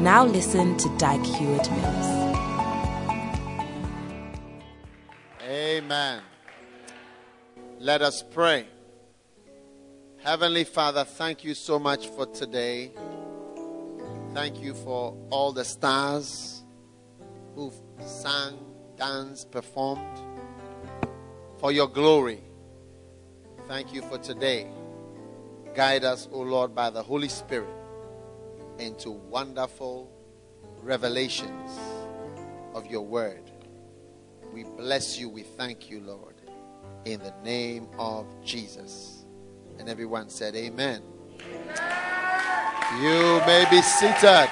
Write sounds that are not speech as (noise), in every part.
Now listen to Dag Heward Mills. Amen. Let us pray. Heavenly Father, thank you so much for today. Thank you for all the stars who've sang, danced, performed for your glory. Thank you for today. Guide us, O Lord, by the Holy Spirit into wonderful revelations of your word. We bless you. We thank you, Lord, in the name of Jesus. And everyone said, Amen. You may be seated.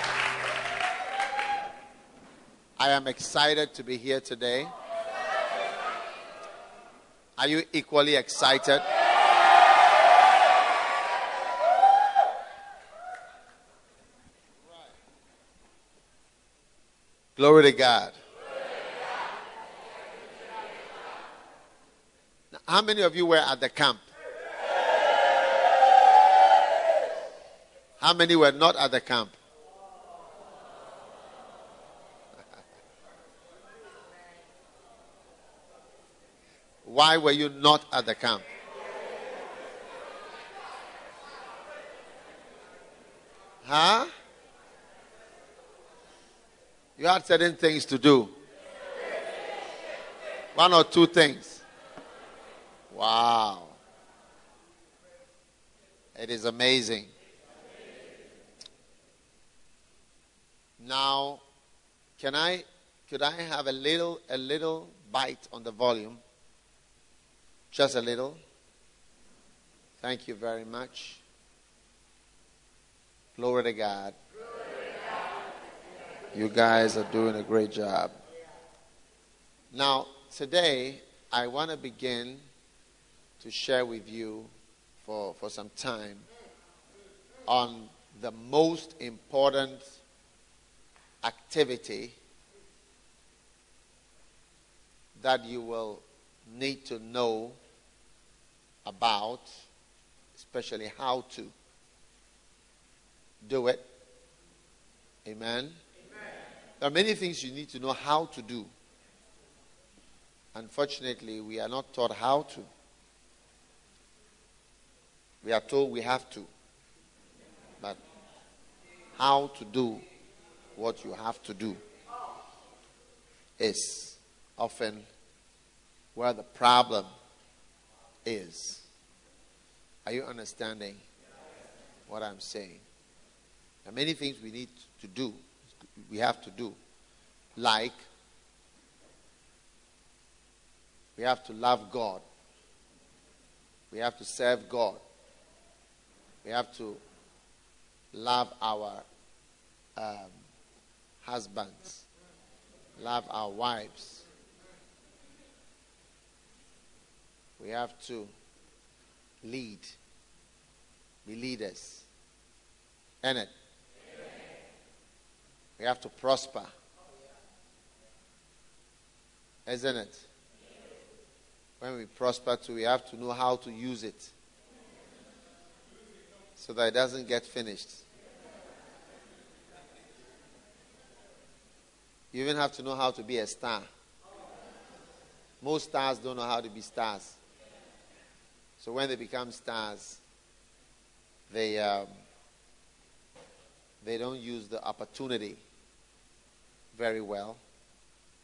I am excited to be here today. Are you equally excited? Glory to God. Now, how many of you were at the camp? How many were not at the camp? Why were you not at the camp? Huh? You had certain things to do. One or two things. Wow. It is amazing. Now, can I could I have a little a little bite on the volume? Just a little. Thank you very much. Glory to God. You guys are doing a great job. Now, today, I want to begin to share with you for, for some time on the most important activity that you will need to know about, especially how to do it. Amen. There are many things you need to know how to do. Unfortunately, we are not taught how to. We are told we have to. But how to do what you have to do is often where the problem is. Are you understanding what I'm saying? There are many things we need to do, we have to do. Like, we have to love God, we have to serve God, we have to love our um, husbands, love our wives. We have to lead, be leaders. And it. We have to prosper. Isn't it? When we prosper too, we have to know how to use it so that it doesn't get finished. You even have to know how to be a star. Most stars don't know how to be stars. So when they become stars, they um, they don't use the opportunity very well,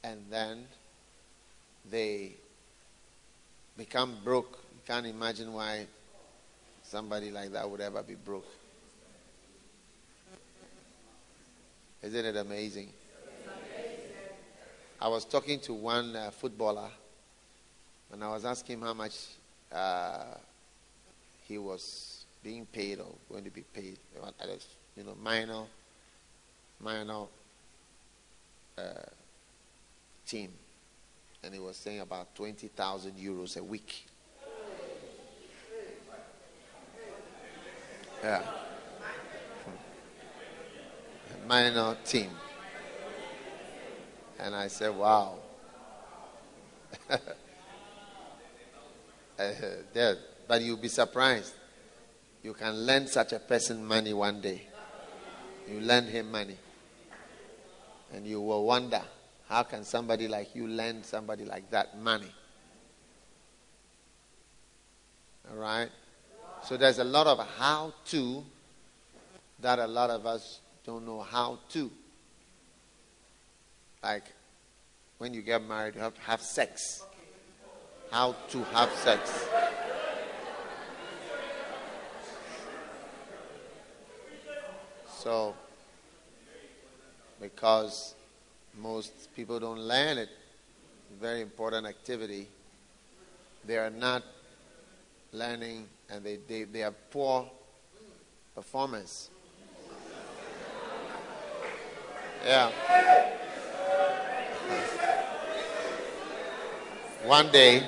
and then they become broke. You can't imagine why somebody like that would ever be broke. Isn't it amazing? I was talking to one uh, footballer, and I was asking him how much uh, he was being paid or going to be paid. You know, minor, minor uh, team, and he was saying about 20,000 euros a week. Yeah. Minor team. And I said, wow. (laughs) uh, there, but you'll be surprised. You can lend such a person money one day. You lend him money. And you will wonder how can somebody like you lend somebody like that money? All right? So there's a lot of how to that a lot of us don't know how to. Like when you get married, you have to have sex. How to have sex. So, because most people don't learn it, very important activity, they are not learning and they, they, they have poor performance. Yeah. One day,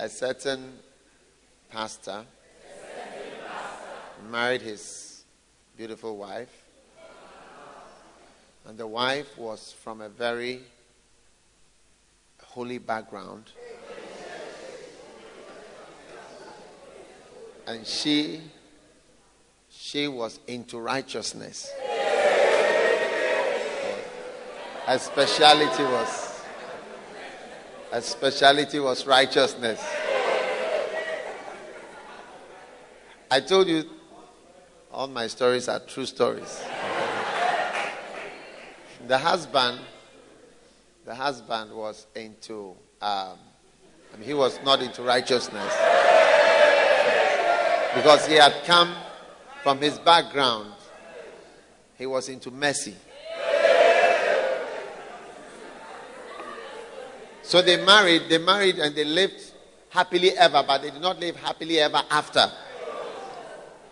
a certain pastor married his beautiful wife, and the wife was from a very holy background. and she she was into righteousness. Her speciality was her speciality was righteousness. I told you all my stories are true stories. The husband, the husband was into, um, I mean, he was not into righteousness because he had come from his background, he was into mercy. So they married, they married and they lived happily ever, but they did not live happily ever after.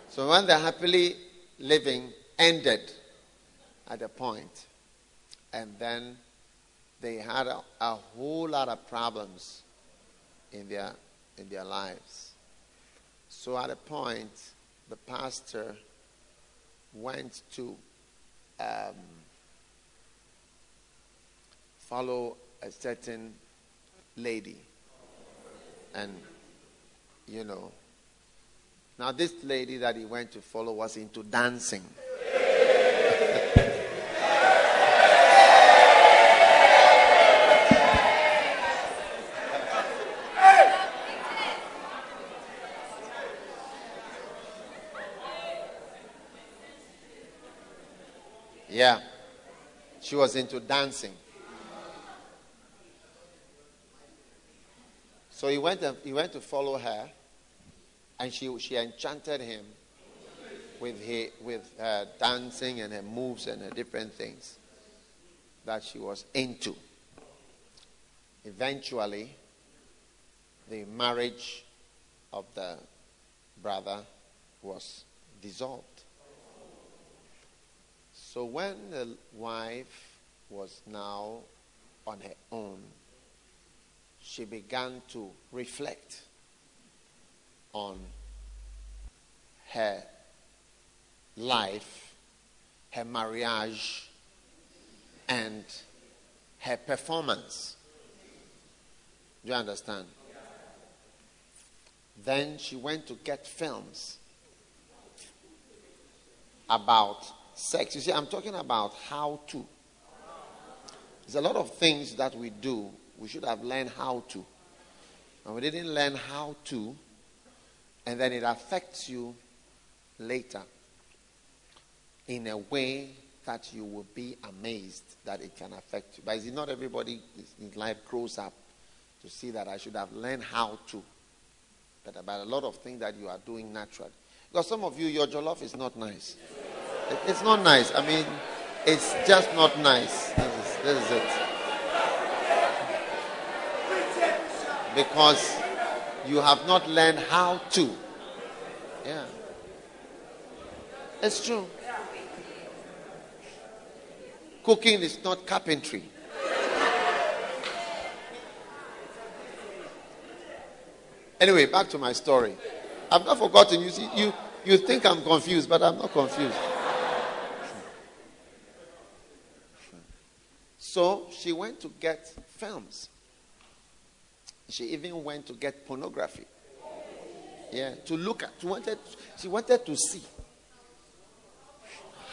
So when the happily living ended at a point, and then they had a, a whole lot of problems in their in their lives. So at a point, the pastor went to um, follow a certain lady. And, you know, now this lady that he went to follow was into dancing. (laughs) Yeah. She was into dancing. So he went, he went to follow her, and she, she enchanted him with, her, with her dancing and her moves and her different things that she was into. Eventually, the marriage of the brother was dissolved. So when the wife was now on her own, she began to reflect on her life, her marriage, and her performance. Do you understand? Then she went to get films about sex. You see, I'm talking about how to. There's a lot of things that we do, we should have learned how to. And we didn't learn how to, and then it affects you later in a way that you will be amazed that it can affect you. But is it not everybody in life grows up to see that I should have learned how to? But about a lot of things that you are doing naturally. Because some of you, your jollof is not nice. It's not nice. I mean, it's just not nice. This is, this is it. Because you have not learned how to. Yeah. It's true. Cooking is not carpentry. Anyway, back to my story. I've not forgotten. You see, you, you think I'm confused, but I'm not confused. So she went to get films. She even went to get pornography. Yeah, to look at. She wanted, she wanted to see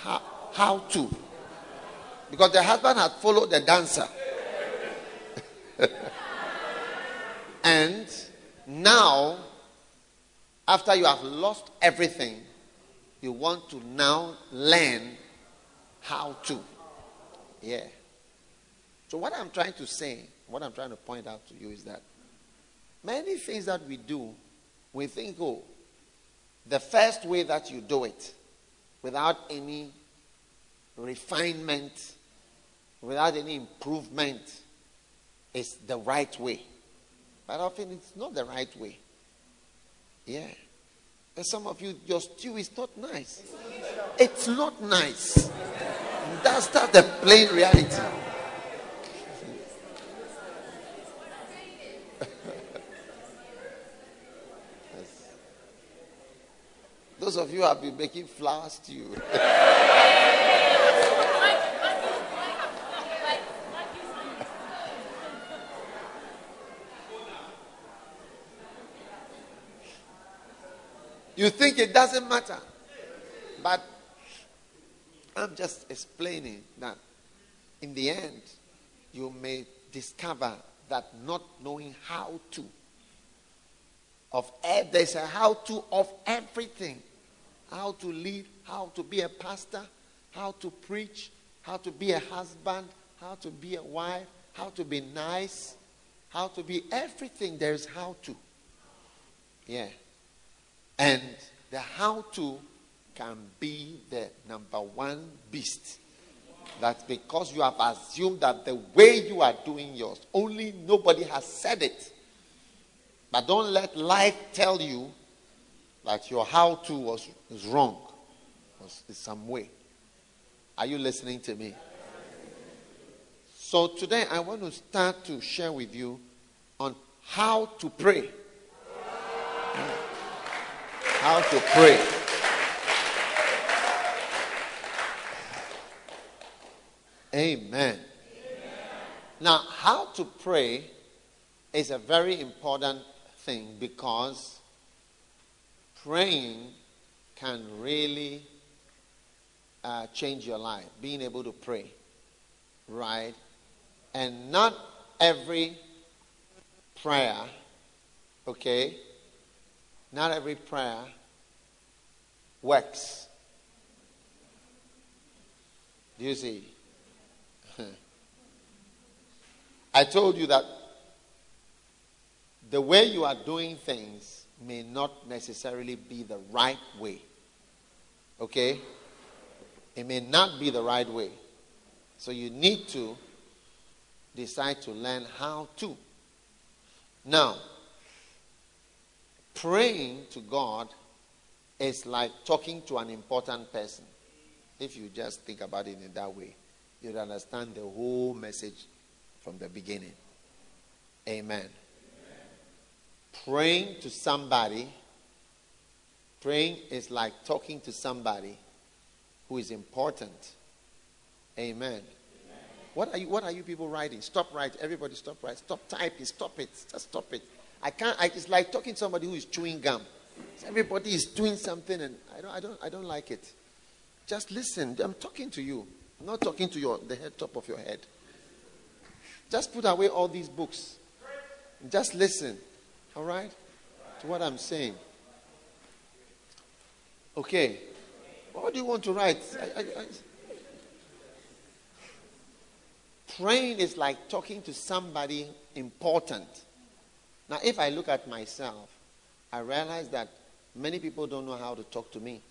how, how to. Because the husband had followed the dancer. (laughs) and now, after you have lost everything, you want to now learn how to. Yeah. So, what I'm trying to say, what I'm trying to point out to you is that many things that we do, we think, oh, the first way that you do it, without any refinement, without any improvement, is the right way. But often it's not the right way. Yeah. And some of you, your stew is not nice. It's not nice. That's, that's the plain reality. Those of you have been making flour stew. You You think it doesn't matter. But I'm just explaining that in the end, you may discover that not knowing how to of there's a how to of everything how to lead, how to be a pastor how to preach how to be a husband how to be a wife how to be nice how to be everything there's how to yeah and the how to can be the number one beast. That's because you have assumed that the way you are doing yours, only nobody has said it. But don't let life tell you that your how to was is wrong. Was in some way. Are you listening to me? So today I want to start to share with you on how to pray how to pray. Amen. Amen. Now, how to pray is a very important thing because praying can really uh, change your life. Being able to pray, right? And not every prayer, okay, not every prayer works. Do you see? (laughs) I told you that the way you are doing things may not necessarily be the right way. Okay? It may not be the right way. So you need to decide to learn how to. Now, praying to God is like talking to an important person. If you just think about it in that way, you'd understand the whole message from the beginning. Amen. Praying to somebody, praying is like talking to somebody who is important. Amen. Amen. What are you what are you people writing? Stop writing. Everybody stop writing. Stop typing. Stop it. Just stop it. I can't. I, it's like talking to somebody who is chewing gum. Everybody is doing something, and I don't. I don't. I don't like it. Just listen. I'm talking to you. I'm not talking to your the head top of your head. Just put away all these books. Just listen. All right? To what I'm saying. Okay. What do you want to write? I, I, I, praying is like talking to somebody important. Now, if I look at myself, I realize that many people don't know how to talk to me.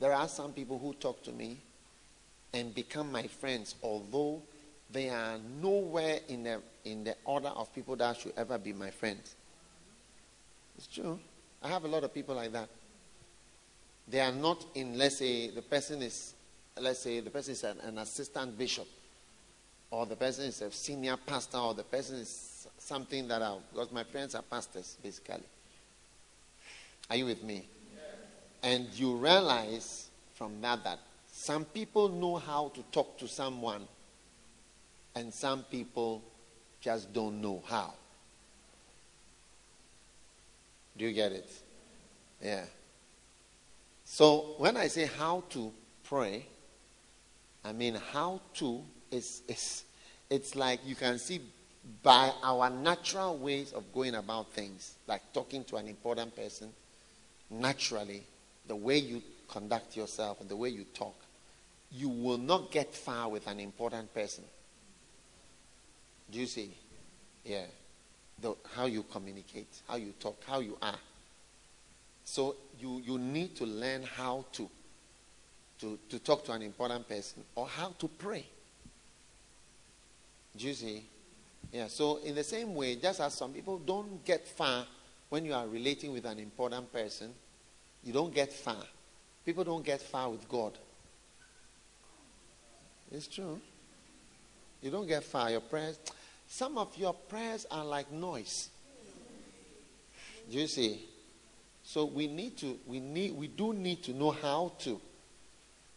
There are some people who talk to me and become my friends, although they are nowhere in the, in the order of people that should ever be my friends. It's true. I have a lot of people like that. They are not in, let's say, the person is let's say the person is an, an assistant bishop, or the person is a senior pastor, or the person is something that I, because my parents are pastors, basically. Are you with me? And you realize from that that some people know how to talk to someone, and some people just don't know how. Do you get it? Yeah. So when I say how to pray, I mean how to is is it's like you can see by our natural ways of going about things, like talking to an important person, naturally, the way you conduct yourself and the way you talk, you will not get far with an important person. Do you see? Yeah. The, how you communicate, how you talk, how you are. So you, you need to learn how to, to, to talk to an important person or how to pray. Do you see? Yeah, so in the same way, just as some people don't get far when you are relating with an important person, you don't get far. People don't get far with God. It's true. You don't get far. Your prayers, some of your prayers are like noise. Do you see? So we need to, we need, we do need to know how to,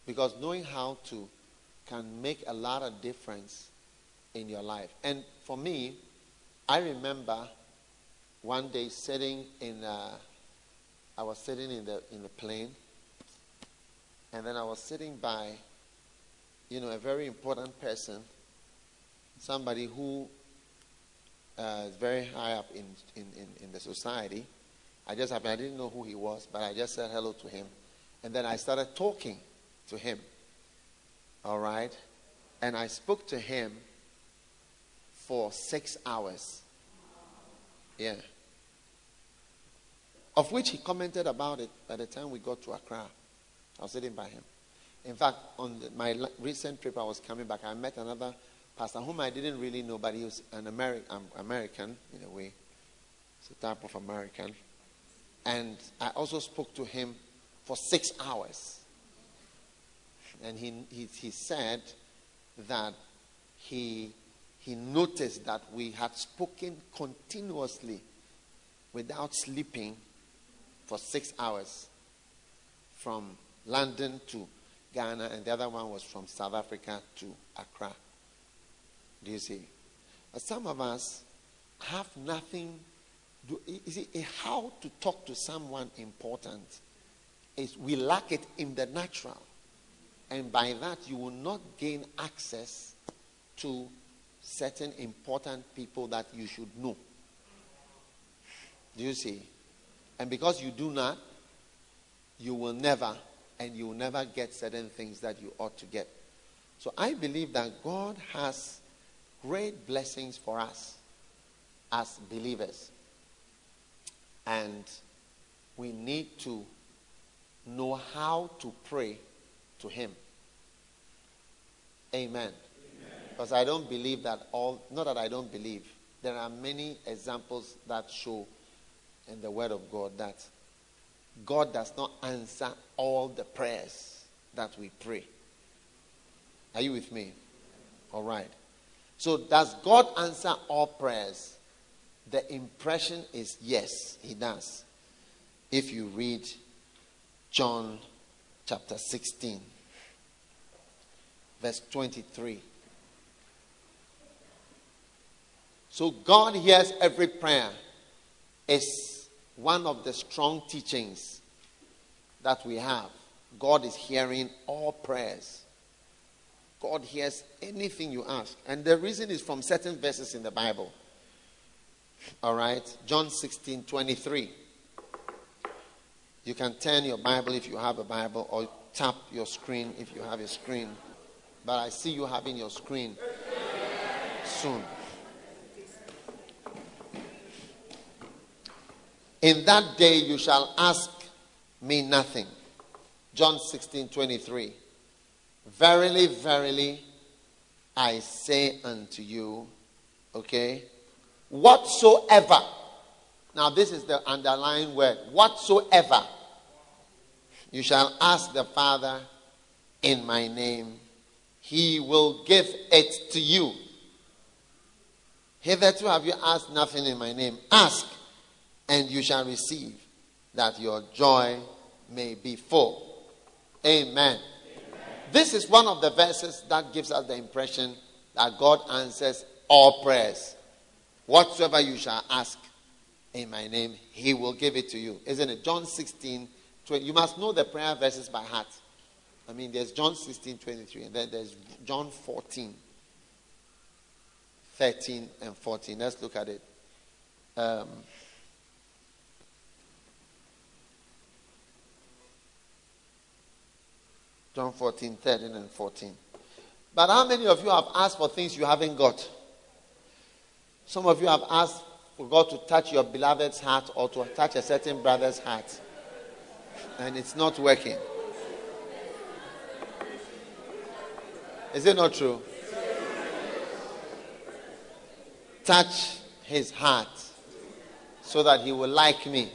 because knowing how to can make a lot of difference in your life. And for me, I remember one day sitting in, uh, I was sitting in the in the plane, and then I was sitting by, you know, a very important person, somebody who uh, very high up in, in, in, in the society. I just happened, I didn't know who he was, but I just said hello to him. And then I started talking to him. All right? And I spoke to him for six hours. Yeah. Of which he commented about it by the time we got to Accra. I was sitting by him. In fact, on the, my recent trip, I was coming back. I met another pastor whom I didn't really know, but he was an Ameri- um, American in a way. It's a type of American. And I also spoke to him for six hours. And he, he, he said that he, he noticed that we had spoken continuously without sleeping for six hours from London to Ghana, and the other one was from South Africa to Accra. Do you see? But some of us have nothing. Do, you see, how to talk to someone important is we lack it in the natural. And by that, you will not gain access to certain important people that you should know. Do you see? And because you do not, you will never, and you will never get certain things that you ought to get. So I believe that God has great blessings for us as believers. And we need to know how to pray to Him. Amen. Because I don't believe that all, not that I don't believe, there are many examples that show in the Word of God that God does not answer all the prayers that we pray. Are you with me? All right. So, does God answer all prayers? The impression is yes, He does. If you read John chapter 16, verse 23. So, God hears every prayer, is one of the strong teachings that we have. God is hearing all prayers. God hears anything you ask. And the reason is from certain verses in the Bible. All right? John 16 23. You can turn your Bible if you have a Bible, or tap your screen if you have a screen. But I see you having your screen soon. In that day you shall ask me nothing. John 16 23. Verily, verily, I say unto you, okay, whatsoever. Now, this is the underlying word. Whatsoever you shall ask the Father in my name, he will give it to you. Hitherto have you asked nothing in my name. Ask, and you shall receive, that your joy may be full. Amen. This is one of the verses that gives us the impression that God answers all prayers. Whatsoever you shall ask in my name, he will give it to you. Isn't it? John 16, 20. You must know the prayer verses by heart. I mean, there's John 16, 23, and then there's John 14, 13, and 14. Let's look at it. Um, John 14, 13, and 14. But how many of you have asked for things you haven't got? Some of you have asked for God to touch your beloved's heart or to touch a certain brother's heart, and it's not working. Is it not true? Touch his heart so that he will like me.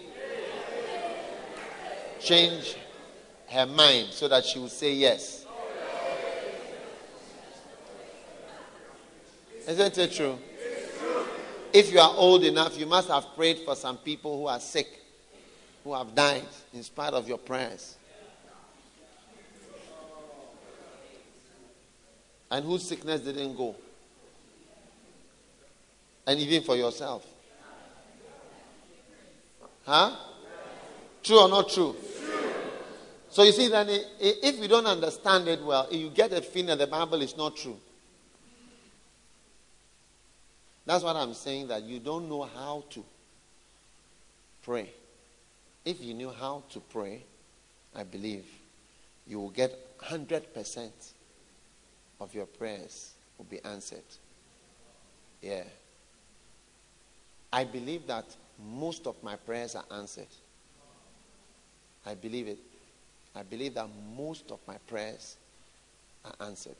Change her mind so that she will say yes. Isn't it true? If you are old enough, you must have prayed for some people who are sick, who have died in spite of your prayers. And whose sickness didn't go. And even for yourself. Huh? True or not true? So you see, then if you don't understand it well, you get a feeling that the Bible is not true. That's what I'm saying, that you don't know how to pray. If you knew how to pray, I believe you will get 100% of your prayers will be answered. Yeah. I believe that most of my prayers are answered. I believe it. I believe that most of my prayers are answered.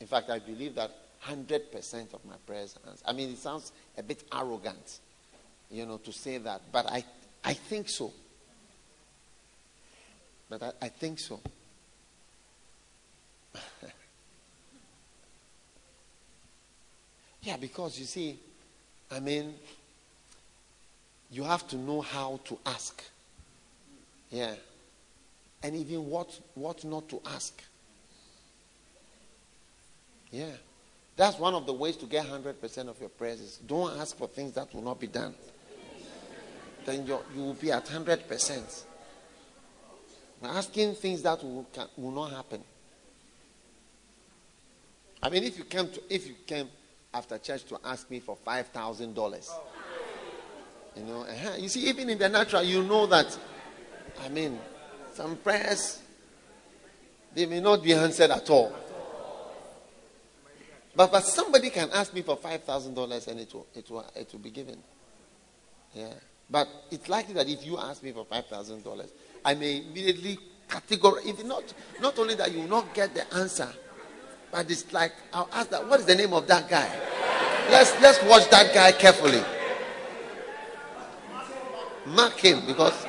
In fact, I believe that 100% of my prayers are answered. I mean, it sounds a bit arrogant, you know, to say that, but I, I think so. But I, I think so. (laughs) yeah, because you see, I mean, you have to know how to ask. Yeah. And even what, what not to ask. Yeah. That's one of the ways to get 100% of your prayers. is Don't ask for things that will not be done. Then you will be at 100%. Asking things that will, can, will not happen. I mean, if you came to, if you came after church to ask me for five thousand dollars, you know, uh-huh. you see, even in the natural, you know that. I mean, some prayers they may not be answered at all. But, but somebody can ask me for $5,000 and it will, it, will, it will be given. Yeah. But it's likely that if you ask me for $5,000, I may immediately categorize, not, not only that you will not get the answer, but it's like, I'll ask that, what is the name of that guy? Let's, let's watch that guy carefully. Mark him because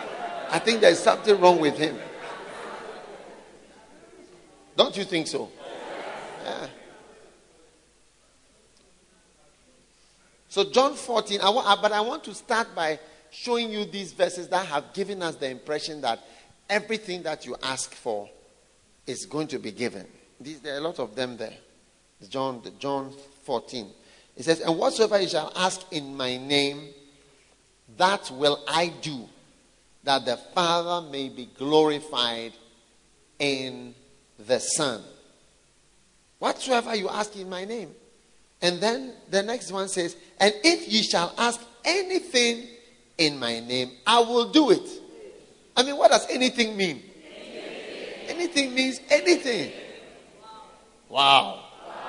I think there's something wrong with him. Don't you think so? Yeah. So, John 14, I want, but I want to start by showing you these verses that have given us the impression that everything that you ask for is going to be given. These, there are a lot of them there. John, John 14. It says, And whatsoever you shall ask in my name, that will I do, that the Father may be glorified in the Son. Whatsoever you ask in my name. And then the next one says, And if ye shall ask anything in my name, I will do it. I mean, what does anything mean? Anything, anything means anything. Wow. wow.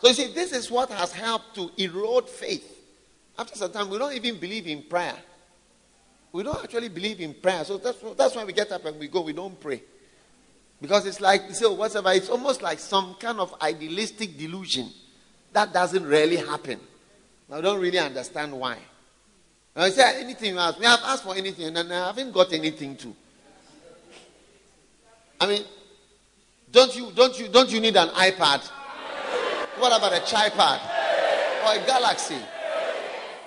So you see, this is what has helped to erode faith. After some time, we don't even believe in prayer. We don't actually believe in prayer. So that's, that's why we get up and we go, we don't pray. Because it's like, so whatever, it's almost like some kind of idealistic delusion that doesn't really happen. I don't really understand why. I say anything you ask. We have asked for anything and I haven't got anything to. I mean, Don't you, don't you, don't you need an iPad? What about a tripod? Or a Galaxy?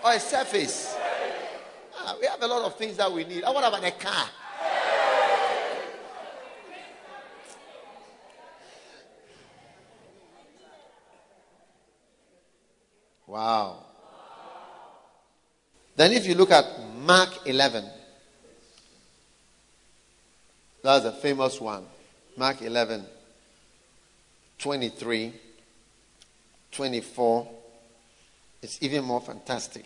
Or a Surface? We have a lot of things that we need. Or what about a car? Wow. Then, if you look at Mark 11, that's a famous one. Mark 11, 23, 24. It's even more fantastic.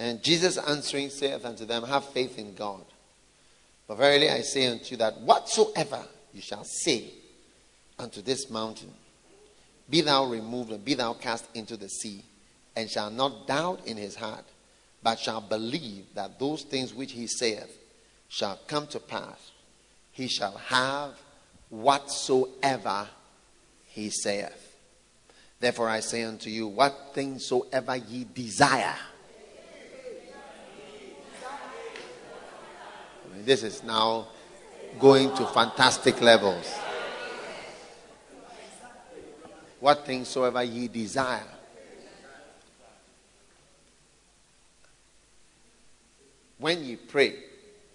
And Jesus answering saith unto them, Have faith in God. For verily I say unto you that whatsoever you shall say unto this mountain, Be thou removed and be thou cast into the sea, and shall not doubt in his heart, but shall believe that those things which he saith shall come to pass, he shall have whatsoever he saith. Therefore I say unto you, what things soever ye desire. This is now going to fantastic levels. What things soever ye desire. When ye pray,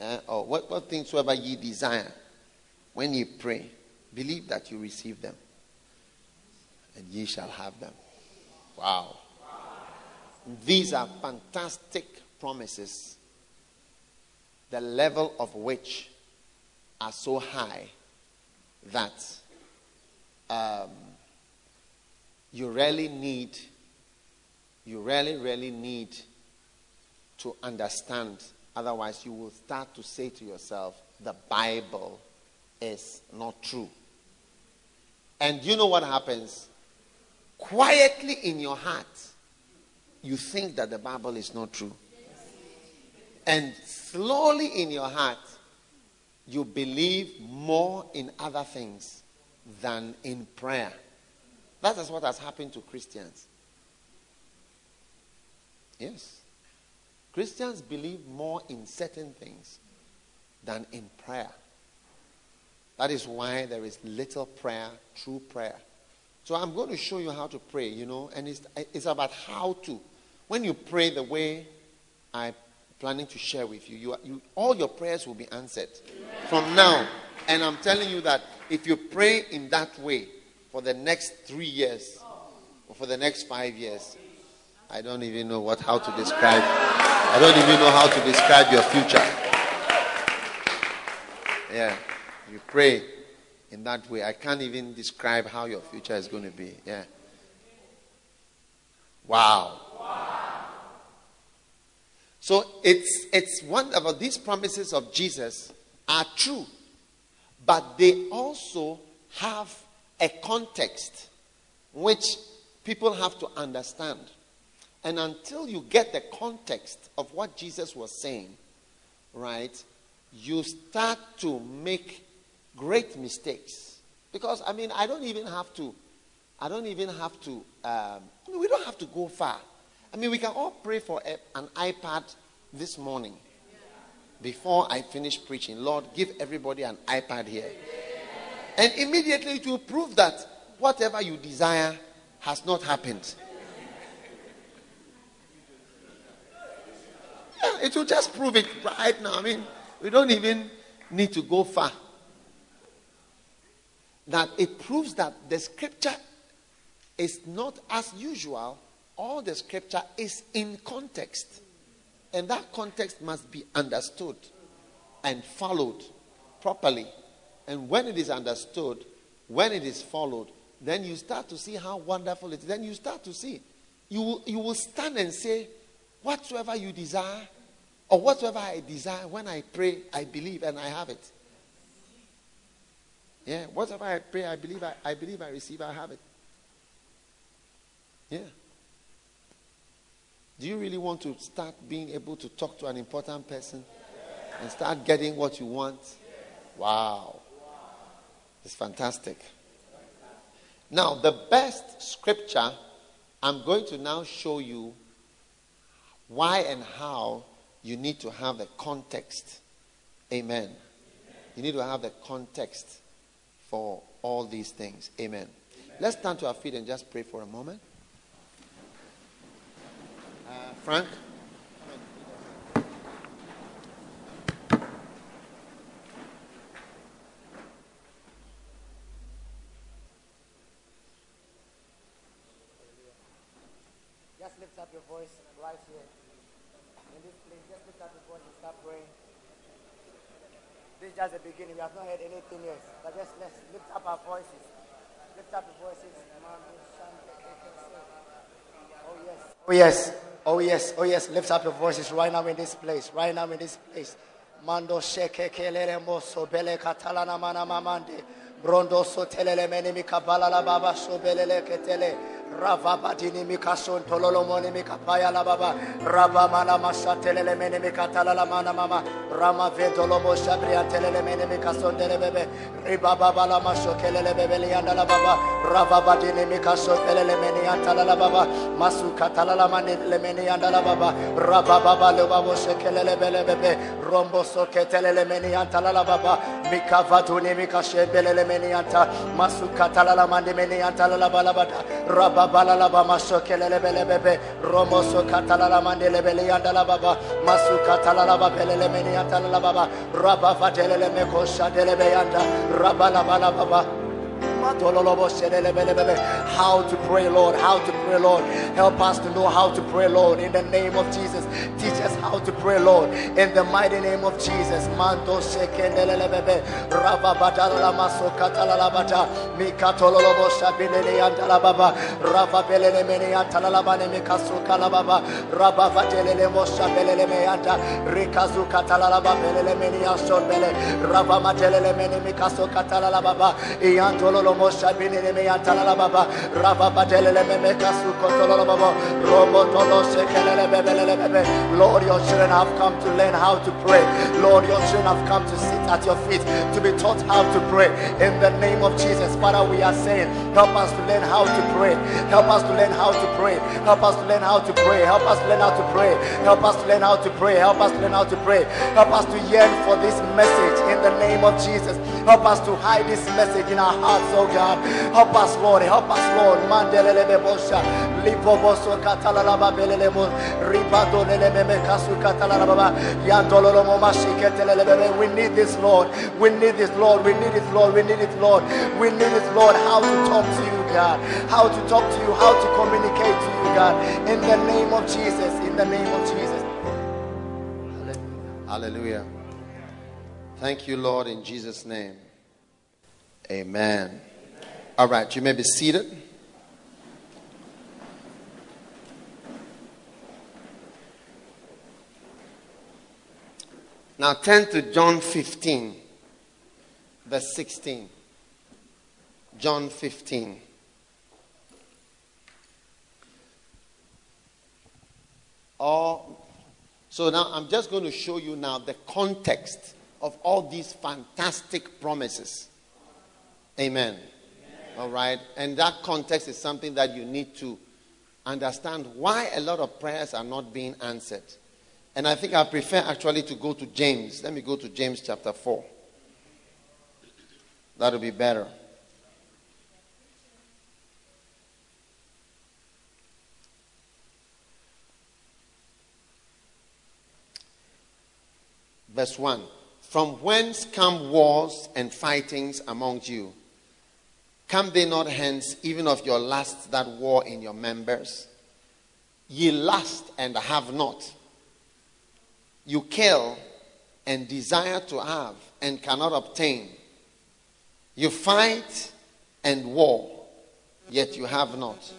uh, or what, what things soever ye desire, when ye pray, believe that you receive them, and ye shall have them. Wow. These are fantastic promises, the level of which are so high that um, you really need, you really, really need to understand. Otherwise, you will start to say to yourself, the Bible is not true. And you know what happens? Quietly in your heart, you think that the Bible is not true. And slowly in your heart, you believe more in other things than in prayer. That is what has happened to Christians. Yes. Christians believe more in certain things than in prayer. That is why there is little prayer, true prayer. So I'm going to show you how to pray, you know, and it's, it's about how to. When you pray the way I planning to share with you. You, you all your prayers will be answered from now. And I'm telling you that if you pray in that way for the next three years or for the next five years, I don't even know what how to describe. I don't even know how to describe your future. Yeah, you pray in that way. I can't even describe how your future is going to be. Yeah. Wow. So it's, it's wonderful. These promises of Jesus are true, but they also have a context which people have to understand. And until you get the context of what Jesus was saying, right, you start to make great mistakes. Because, I mean, I don't even have to, I don't even have to, um, we don't have to go far. I mean, we can all pray for a, an iPad this morning before I finish preaching. Lord, give everybody an iPad here. And immediately it will prove that whatever you desire has not happened. Yeah, it will just prove it right now. I mean, we don't even need to go far. That it proves that the scripture is not as usual all the scripture is in context. And that context must be understood and followed properly. And when it is understood, when it is followed, then you start to see how wonderful it is. Then you start to see. You will, you will stand and say, Whatsoever you desire, or whatsoever I desire, when I pray, I believe and I have it. Yeah, whatever I pray, I believe I, I believe I receive, I have it. Yeah. Do you really want to start being able to talk to an important person and start getting what you want? Wow. It's fantastic. Now, the best scripture, I'm going to now show you why and how you need to have the context. Amen. You need to have the context for all these things. Amen. Let's stand to our feet and just pray for a moment. Frank? Just lift up your voice right here. In this place, just lift up your voice and start praying. This is just the beginning. We have not heard anything yet. But just let's lift up our voices. Lift up your voices. Oh yes. Oh yes. Oh yes. Oh yes. Lift up your voices right now in this place. Right now in this place. Mando sheke kelere moso bele katalana mana mamande. Brondo so telele meni mikabala la baba so belele ketele. Rava badini mikason tololo moni mikapaya la baba. Rava mana masha telele meni mikatala la mana mama. Rama vedolo mo shabria telele meni mikason dele bebe. Riba baba la masho kelele bebe lianda la baba. Rava badini mikaso telele meni antala la baba. Masu katala la mani le meni anda la baba. Rava baba le babo shekelele bele bebe. Rombo so ketelele meni antala la baba. Mikavaduni mikashe belele meni anta. Masu katala la mani meni antala la balabada. Raba bala la baba maso kelele bele katala la baba. Masu katala la baba belele la baba. How to pray, Lord. How to pray, Lord. Help us to know how to pray, Lord. In the name of Jesus. Teach us how to pray, Lord. In the mighty name of Jesus. Iantololo baba. Rava robo tolo Lord your children have come to learn how to pray. Lord your children have come to sit at your feet to be taught how to pray. In the name of Jesus Father we are saying help us to learn how to pray. Help us to learn how to pray. Help us to learn how to pray. Help us to learn how to pray. Help us to learn how to pray. Help us to learn how to pray. Help us to yearn for this message in the name of Jesus. Help us to hide this message in our hearts oh God. Help us, Lord. Help us, Lord. Mandelele bebosha. Lipoboso katalala babelele mo. Ripato lele meme kasu katalala baba. Yantololo mo mashiketelele bebe. We need this, Lord. We need this, Lord. We need it, Lord. We need it, Lord. We need it, Lord. How to talk to you, God. How to talk to you. How to communicate to you, God. In the name of Jesus. In the name of Jesus. Hallelujah. Thank you, Lord, in Jesus' name. Amen. All right, you may be seated. Now turn to John 15, verse 16. John 15. Or, so now I'm just going to show you now the context of all these fantastic promises. Amen. All right. And that context is something that you need to understand why a lot of prayers are not being answered. And I think I prefer actually to go to James. Let me go to James chapter 4. That'll be better. Verse 1 From whence come wars and fightings among you? Come they not hence, even of your lusts that war in your members? Ye lust and have not. You kill and desire to have and cannot obtain. You fight and war, yet you have not,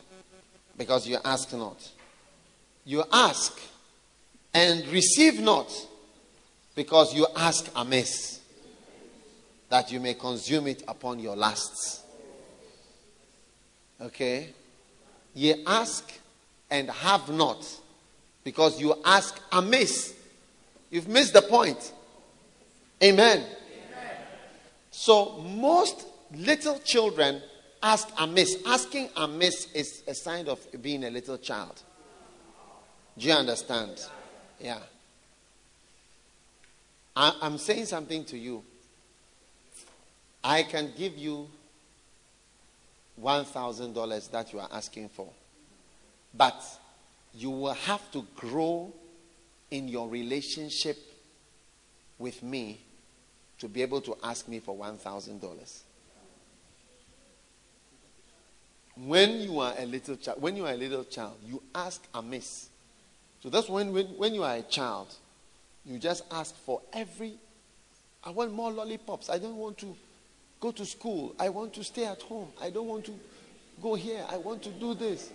because you ask not. You ask and receive not, because you ask amiss, that you may consume it upon your lusts. Okay? Ye ask and have not, because you ask amiss. You've missed the point. Amen. Amen. So, most little children ask amiss. Asking amiss is a sign of being a little child. Do you understand? Yeah. I, I'm saying something to you. I can give you $1,000 that you are asking for. But you will have to grow in your relationship with me to be able to ask me for $1,000. When you are a little child, when you are a little child, you ask amiss. So that's when, when, when you are a child, you just ask for every. I want more lollipops. I don't want to go to school. I want to stay at home. I don't want to go here. I want to do this.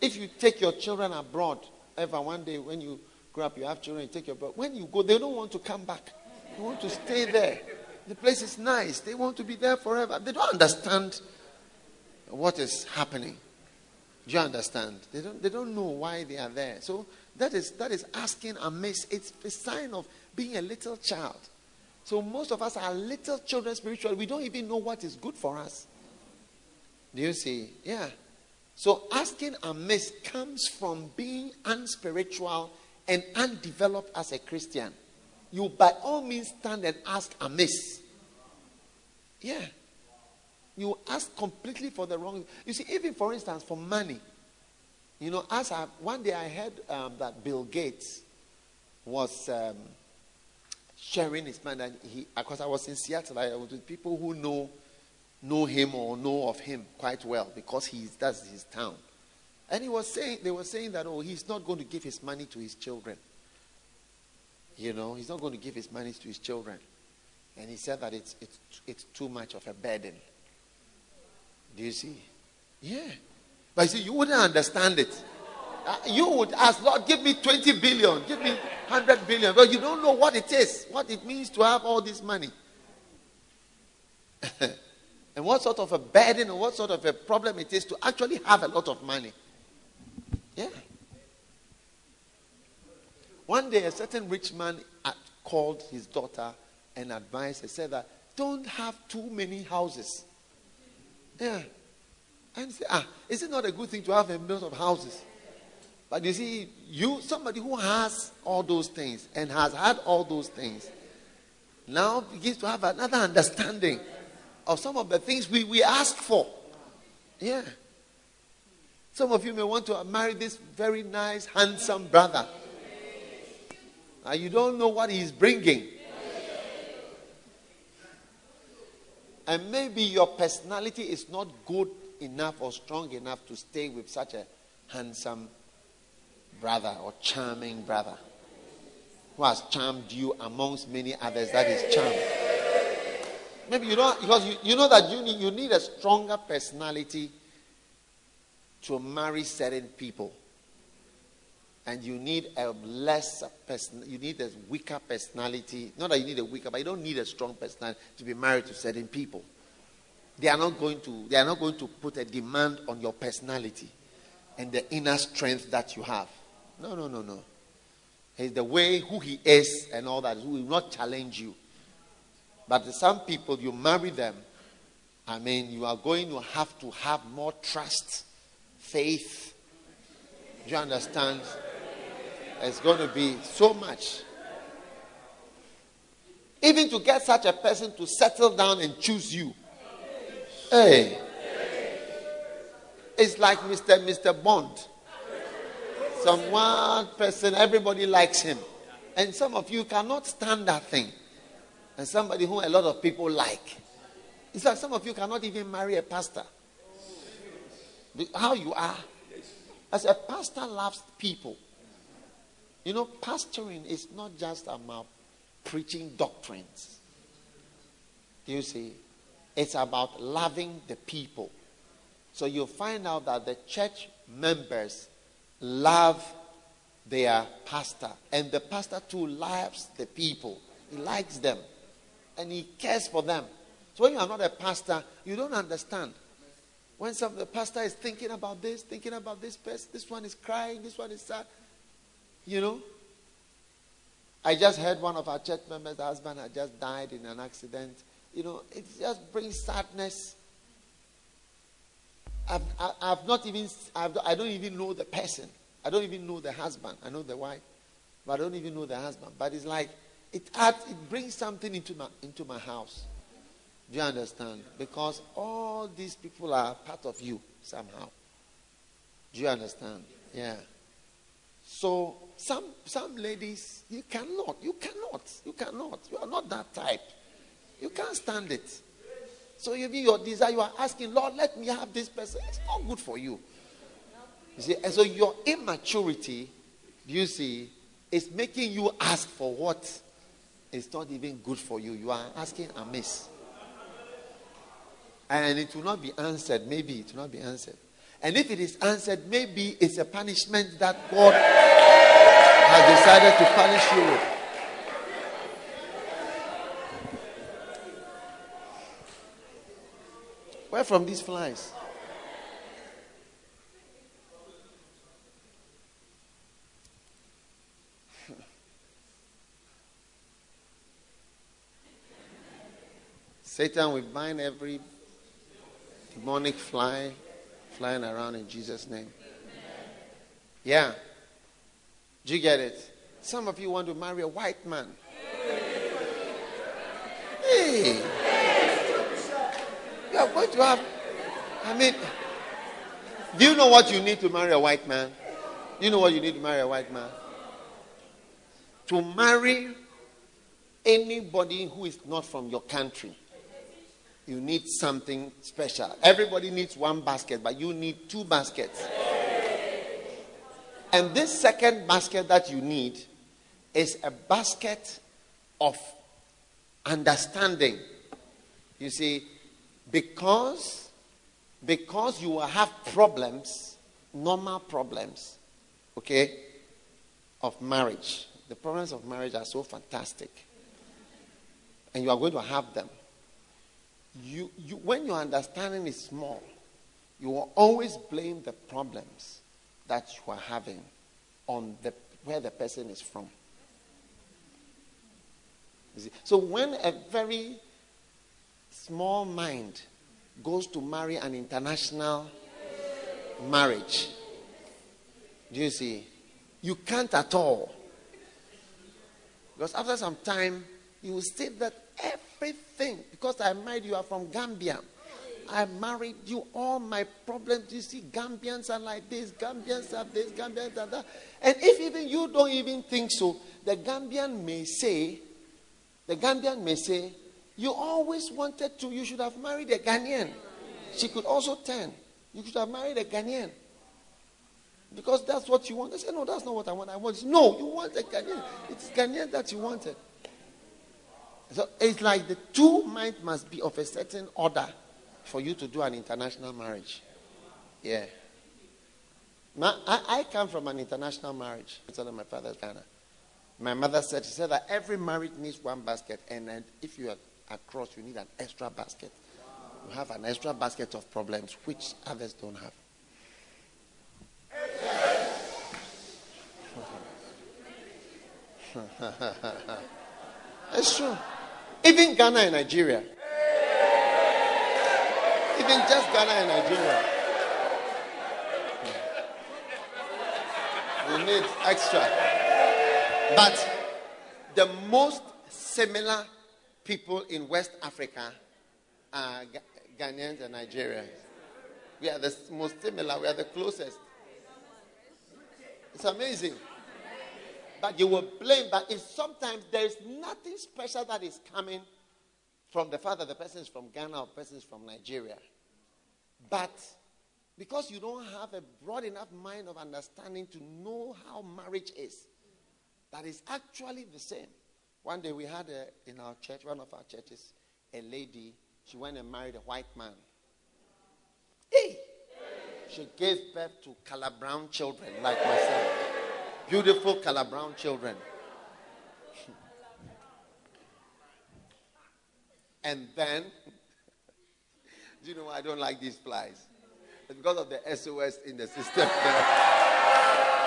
If you take your children abroad, ever one day when you grow up, you have children, you take your abroad. When you go, they don't want to come back. They want to stay there. The place is nice. They want to be there forever. They don't understand what is happening. Do you understand? They don't, they don't know why they are there. So that is, that is asking amiss. It's a sign of being a little child. So most of us are little children spiritually. We don't even know what is good for us. Do you see? Yeah. So asking amiss comes from being unspiritual and undeveloped as a Christian. You by all means stand and ask amiss. Yeah. You ask completely for the wrong. You see, even for instance, for money. You know, as I, one day I heard um, that Bill Gates was um, sharing his mind, and he, uh, because I was in Seattle, I was with people who know know him or know of him quite well because he's that's his town. And he was saying they were saying that oh he's not going to give his money to his children. You know, he's not going to give his money to his children. And he said that it's it's it's too much of a burden. Do you see? Yeah. But you see, you wouldn't understand it. Uh, you would ask, Lord, give me 20 billion, give me 100 billion. But you don't know what it is, what it means to have all this money. (laughs) and what sort of a burden or what sort of a problem it is to actually have a lot of money. Yeah. One day, a certain rich man called his daughter and advised her, said that don't have too many houses. Yeah. And say, ah, is it not a good thing to have a lot of houses? But you see, you somebody who has all those things and has had all those things now begins to have another understanding of some of the things we, we ask for. Yeah. Some of you may want to marry this very nice, handsome brother. Now you don't know what he's bringing. And maybe your personality is not good enough or strong enough to stay with such a handsome brother or charming brother who has charmed you amongst many others that is charmed. Maybe you don't, because you, you know that you need, you need a stronger personality to marry certain people. And you need a less person, you need a weaker personality. Not that you need a weaker, but you don't need a strong personality to be married to certain people. They are not going to, they are not going to put a demand on your personality and the inner strength that you have. No, no, no, no. He's the way who he is and all that. He will not challenge you. But some people, you marry them, I mean, you are going to have to have more trust, faith. Do you understand? It's going to be so much. Even to get such a person to settle down and choose you. Hey. It's like Mr. Mr. Bond. Some one person, everybody likes him. And some of you cannot stand that thing and somebody who a lot of people like. It's like some of you cannot even marry a pastor. How you are. As a pastor loves people. You know, pastoring is not just about preaching doctrines. Do you see? It's about loving the people. So you'll find out that the church members love their pastor. And the pastor too loves the people. He likes them and he cares for them. So when you are not a pastor, you don't understand. When some of the pastor is thinking about this, thinking about this person, this one is crying, this one is sad. You know? I just heard one of our church members, husband had just died in an accident. You know, it just brings sadness. I've, I've not even, I've, I don't even know the person. I don't even know the husband. I know the wife, but I don't even know the husband. But it's like, it adds, it brings something into my into my house. Do you understand? Because all these people are part of you somehow. Do you understand? Yeah. So some some ladies, you cannot, you cannot, you cannot. You are not that type. You can't stand it. So be your desire, you are asking, Lord, let me have this person. It's not good for you. You see, and so your immaturity, you see, is making you ask for what is not even good for you. You are asking amiss. And it will not be answered. Maybe it will not be answered. And if it is answered, maybe it's a punishment that God has decided to punish you with. Where from these flies? (laughs) Satan, we bind every demonic fly flying around in Jesus' name. Yeah. Do you get it? Some of you want to marry a white man. Hey. You are going to have. I mean, do you know what you need to marry a white man? Do you know what you need to marry a white man? To marry anybody who is not from your country you need something special. Everybody needs one basket, but you need two baskets. And this second basket that you need is a basket of understanding. You see, because because you will have problems, normal problems, okay, of marriage. The problems of marriage are so fantastic. And you are going to have them you, you, when your understanding is small, you will always blame the problems that you are having on the, where the person is from. So when a very small mind goes to marry an international marriage, do you see? You can't at all. Because after some time, you will see that everything. Because I married you, are from Gambia. I married you, all my problems. You see, Gambians are like this, Gambians are this, Gambians are that. And if even you don't even think so, the Gambian may say, the Gambian may say, you always wanted to, you should have married a Ghanaian. She could also turn. You should have married a Ghanaian. Because that's what you want. I said, no, that's not what I want. I want. No, you want a Ghanaian. It's Ghanaian that you wanted. So it's like the two minds must be of a certain order for you to do an international marriage. Yeah. Now, I, I come from an international marriage. It's of my father's Ghana. My mother said, she said that every marriage needs one basket, and, and if you are across, you need an extra basket. You have an extra basket of problems which others don't have. (laughs) it's true. Even Ghana and Nigeria. Even just Ghana and Nigeria. We need extra. But the most similar people in West Africa are Ghanaians and Nigerians. We are the most similar, we are the closest. It's amazing. But you will blame, but if sometimes there is nothing special that is coming from the fact that the person is from Ghana or person is from Nigeria. But because you don't have a broad enough mind of understanding to know how marriage is, that is actually the same. One day we had a, in our church, one of our churches, a lady, she went and married a white man. Hey! She gave birth to color brown children like myself. Beautiful color brown children. (laughs) and then, (laughs) do you know why I don't like these flies? It's because of the SOS in the system. (laughs)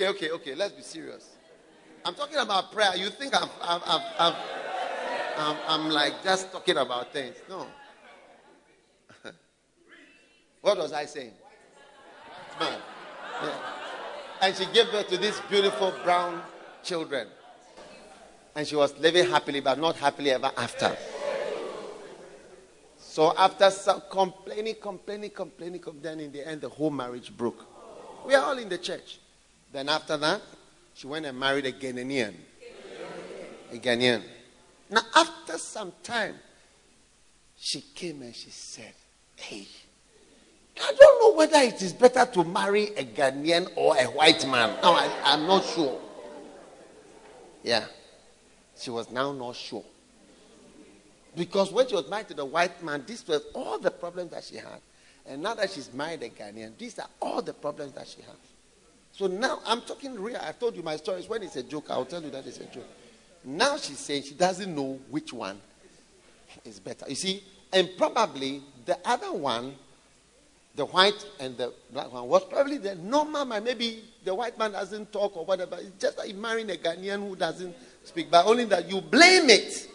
Okay, okay, okay. Let's be serious. I'm talking about prayer. You think I'm, I'm, I'm, I'm, like just talking about things. No. (laughs) what was I saying? Man. Yeah. And she gave birth to these beautiful brown children. And she was living happily, but not happily ever after. So after some complaining, complaining, complaining, then in the end, the whole marriage broke. We are all in the church. Then after that, she went and married a Ghanaian. A Ghanaian. Now, after some time, she came and she said, Hey, I don't know whether it is better to marry a Ghanaian or a white man. No, I, I'm not sure. Yeah. She was now not sure. Because when she was married to the white man, this was all the problems that she had. And now that she's married a Ghanaian, these are all the problems that she has. So now I'm talking real. I've told you my stories. When it's a joke, I'll tell you that it's a joke. Now she's saying she doesn't know which one is better. You see, and probably the other one, the white and the black one, was probably the normal man. Maybe the white man doesn't talk or whatever. It's just like marrying a Ghanaian who doesn't speak, but only that you blame it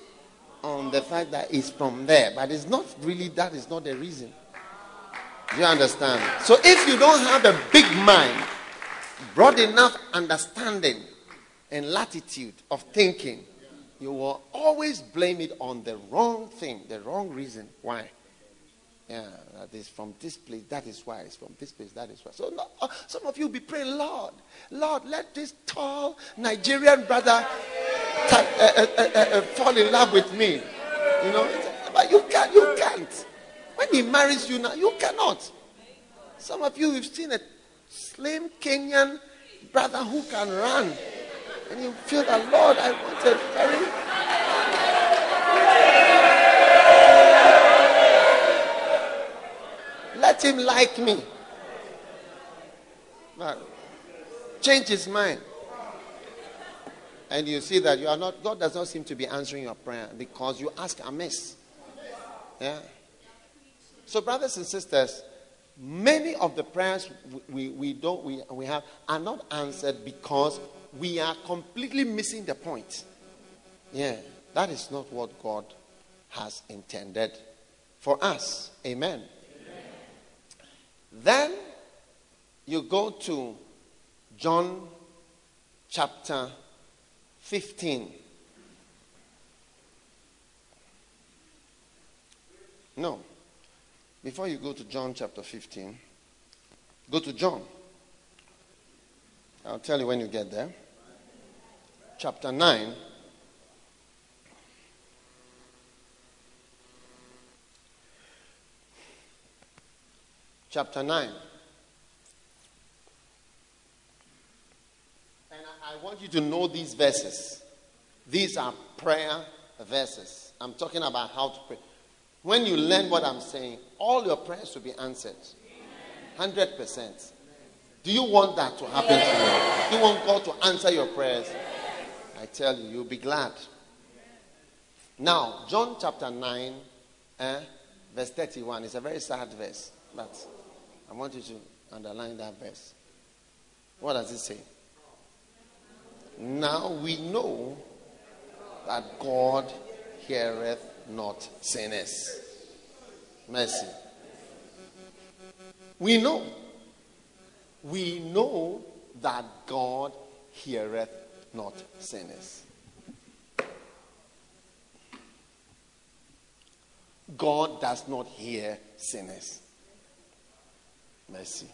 on the fact that it's from there. But it's not really, that is not the reason. You understand? So if you don't have a big mind, broad enough understanding, and latitude of thinking, you will always blame it on the wrong thing, the wrong reason why. Yeah, that is from this place. That is why it's from this place. That is why. So no, uh, some of you be praying, Lord, Lord, let this tall Nigerian brother t- uh, uh, uh, uh, fall in love with me. You know, but you can't. You can't. When he marries you now, you cannot. Some of you have seen a slim Kenyan brother who can run, and you feel that Lord, I want a very Let him like me. But change his mind. And you see that you are not, God does not seem to be answering your prayer because you ask amiss. Yeah. So, brothers and sisters, many of the prayers we, we don't we, we have are not answered because we are completely missing the point. Yeah. That is not what God has intended for us. Amen. Then you go to John chapter 15. No. Before you go to John chapter 15, go to John. I'll tell you when you get there. Chapter 9. chapter 9. And I want you to know these verses. These are prayer verses. I'm talking about how to pray. When you learn what I'm saying, all your prayers will be answered. 100%. Do you want that to happen to you? Do you want God to answer your prayers? I tell you, you'll be glad. Now, John chapter 9, eh, verse 31 is a very sad verse, but I want you to underline that verse. What does it say? Now we know that God heareth not sinners. Mercy. We know. We know that God heareth not sinners. God does not hear sinners. Mercy.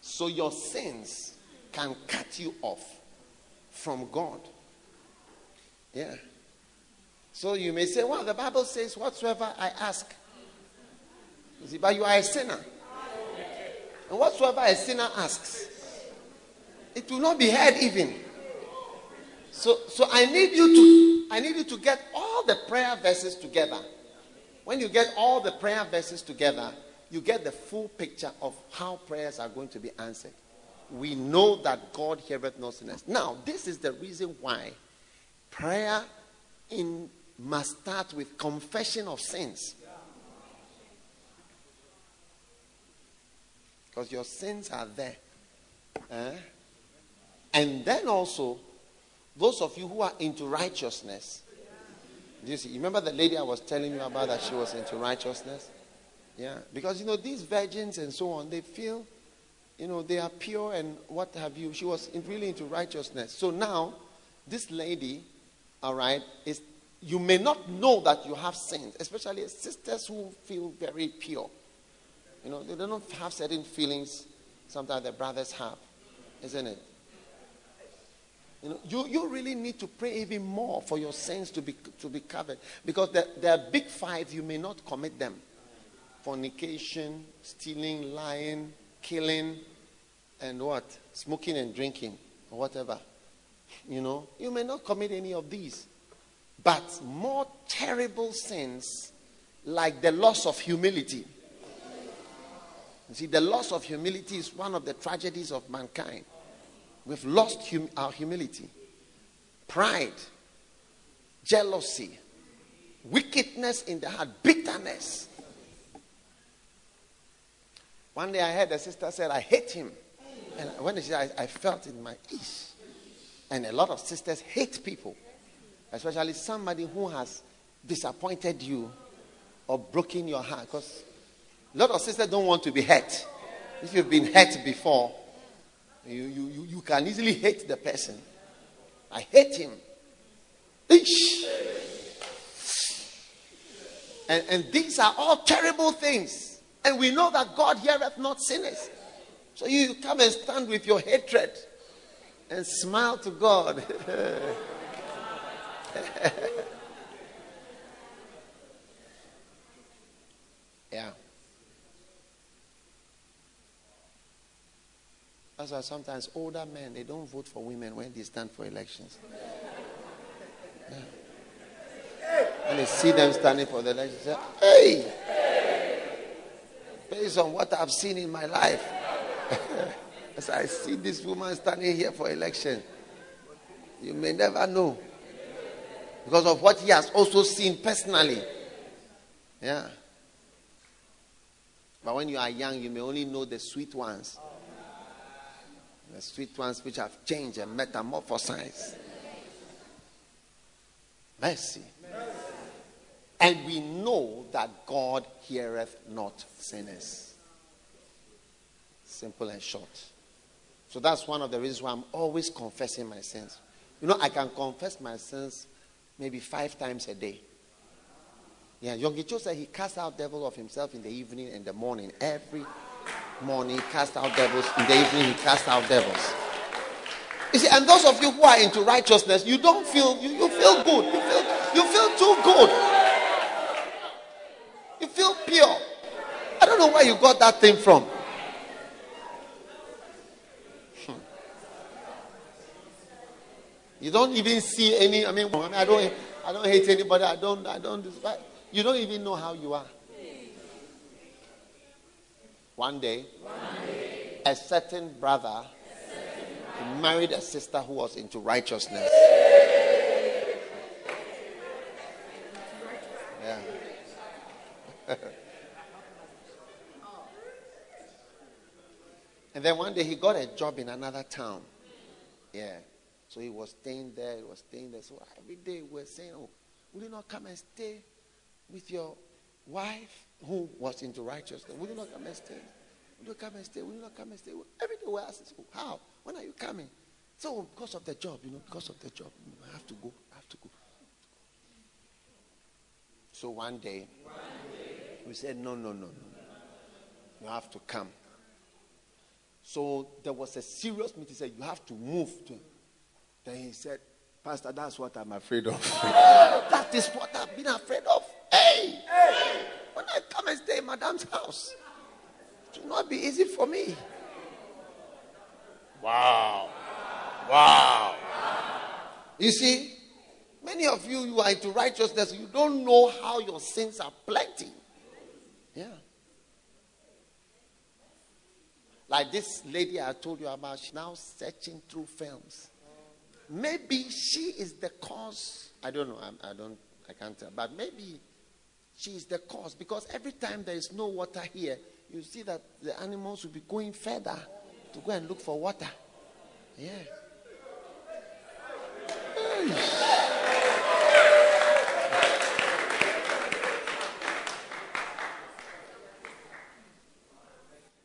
So your sins can cut you off from God. Yeah. So you may say, well, the Bible says, whatsoever I ask. You see, but you are a sinner. And whatsoever a sinner asks, it will not be heard even. So, so I need you to I need you to get all the prayer verses together. When you get all the prayer verses together, you get the full picture of how prayers are going to be answered. We know that God heareth no sinners. Now, this is the reason why prayer in must start with confession of sins. Because your sins are there. Eh? And then also, those of you who are into righteousness, you see? Remember the lady I was telling you about that she was into righteousness? Yeah. Because, you know, these virgins and so on, they feel, you know, they are pure and what have you. She was really into righteousness. So now, this lady, all right, is you may not know that you have sins, especially sisters who feel very pure. You know, they don't have certain feelings sometimes the brothers have, isn't it? You know, you, you really need to pray even more for your sins to be to be covered. Because there, there are big five, you may not commit them. Fornication, stealing, lying, killing, and what? Smoking and drinking, or whatever. You know, you may not commit any of these. But more terrible sins, like the loss of humility. You see, the loss of humility is one of the tragedies of mankind. We've lost hum- our humility, pride, jealousy, wickedness in the heart, bitterness. One day I heard a sister said, I hate him. And when she said, I, I felt in my ease. And a lot of sisters hate people especially somebody who has disappointed you or broken your heart. Because a lot of sisters don't want to be hurt. If you've been hurt before, you, you, you, you can easily hate the person. I hate him. Ish. And, and these are all terrible things. And we know that God heareth not sinners. So you come and stand with your hatred and smile to God. (laughs) (laughs) yeah. That's why sometimes older men they don't vote for women when they stand for elections. Yeah. When they see them standing for the election, say, "Hey, based on what I've seen in my life, (laughs) as I see this woman standing here for election, you may never know." Because of what he has also seen personally. Yeah. But when you are young, you may only know the sweet ones. The sweet ones which have changed and metamorphosized. Mercy. And we know that God heareth not sinners. Simple and short. So that's one of the reasons why I'm always confessing my sins. You know, I can confess my sins maybe five times a day. Yeah, Yonggi said he cast out devils of himself in the evening and the morning. Every morning he cast out devils. In the evening he cast out devils. You see, and those of you who are into righteousness, you don't feel you, you feel good. You feel you feel too good. You feel pure. I don't know where you got that thing from. You don't even see any. I mean, I don't. I don't hate anybody. I don't. I don't. You don't even know how you are. One day, One day a certain brother a married a sister who was into righteousness. Yeah. (laughs) and then one day he got a job in another town. Yeah. So he was staying there, he was staying there. So every day we were saying, Oh, will you not come and stay with your wife who was into righteousness? Will you not come and stay? Will you come and stay? Will you not come and stay? Every day we ask, oh, How? When are you coming? So because of the job, you know, because of the job, I have to go. I have to go. So one day, one day. we said, No, no, no, no. You have to come. So there was a serious meeting. He said, You have to move to then he said, Pastor, that's what I'm afraid of. (laughs) that is what I've been afraid of. Hey! hey! When I come and stay in Madam's house, it will not be easy for me. Wow. Wow. You see, many of you, you are into righteousness, you don't know how your sins are plenty. Yeah. Like this lady I told you about, she's now searching through films Maybe she is the cause. I don't know. I, I don't. I can't tell. But maybe she is the cause because every time there is no water here, you see that the animals will be going further to go and look for water. Yeah.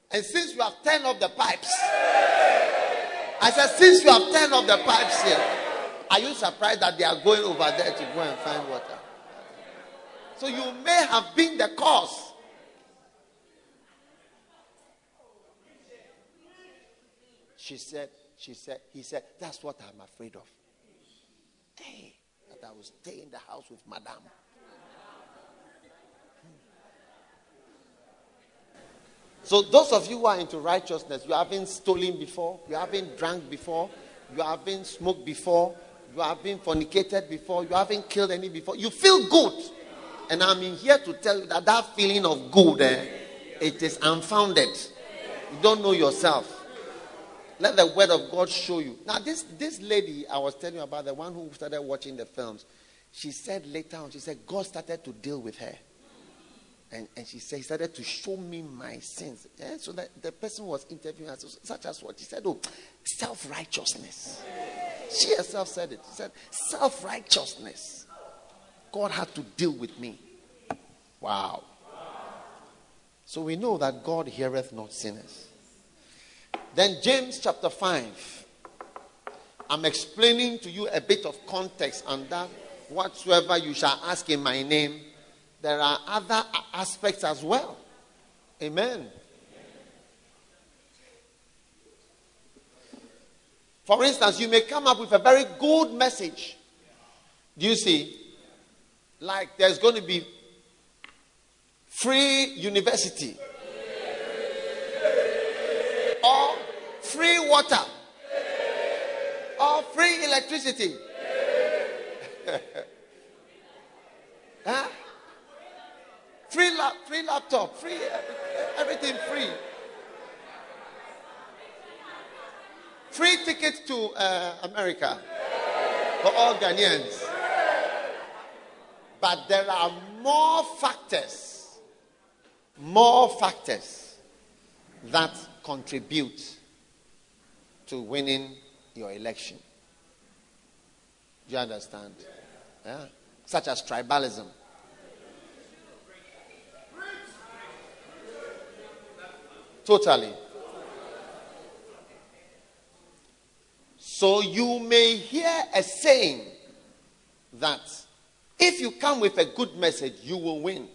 And since we have turned off the pipes, I said, since you have turned off the pipes here, are you surprised that they are going over there to go and find water? So you may have been the cause. She said, she said, he said, that's what I'm afraid of. Hey, that I will stay in the house with madame. So, those of you who are into righteousness, you haven't stolen before, you haven't drank before, you haven't smoked before, you haven't fornicated before, you haven't killed any before. You feel good. And I'm in here to tell you that that feeling of good, eh, it is unfounded. You don't know yourself. Let the word of God show you. Now, this, this lady I was telling you about, the one who started watching the films, she said later on, she said, God started to deal with her. And, and she said, he started to show me my sins. Yeah? So that the person was interviewing her, such as what? She said, oh, self righteousness. She herself said it. She said, self righteousness. God had to deal with me. Wow. So we know that God heareth not sinners. Then, James chapter 5. I'm explaining to you a bit of context and that whatsoever you shall ask in my name, there are other aspects as well. Amen. For instance, you may come up with a very good message. Do you see? Like there's going to be free university or free water or free electricity. (laughs) huh? Free, lap, free laptop, free everything free. Free tickets to uh, America for all Ghanaians. But there are more factors, more factors that contribute to winning your election. Do you understand? Yeah? Such as tribalism. Totally. So you may hear a saying that if you come with a good message, you will win.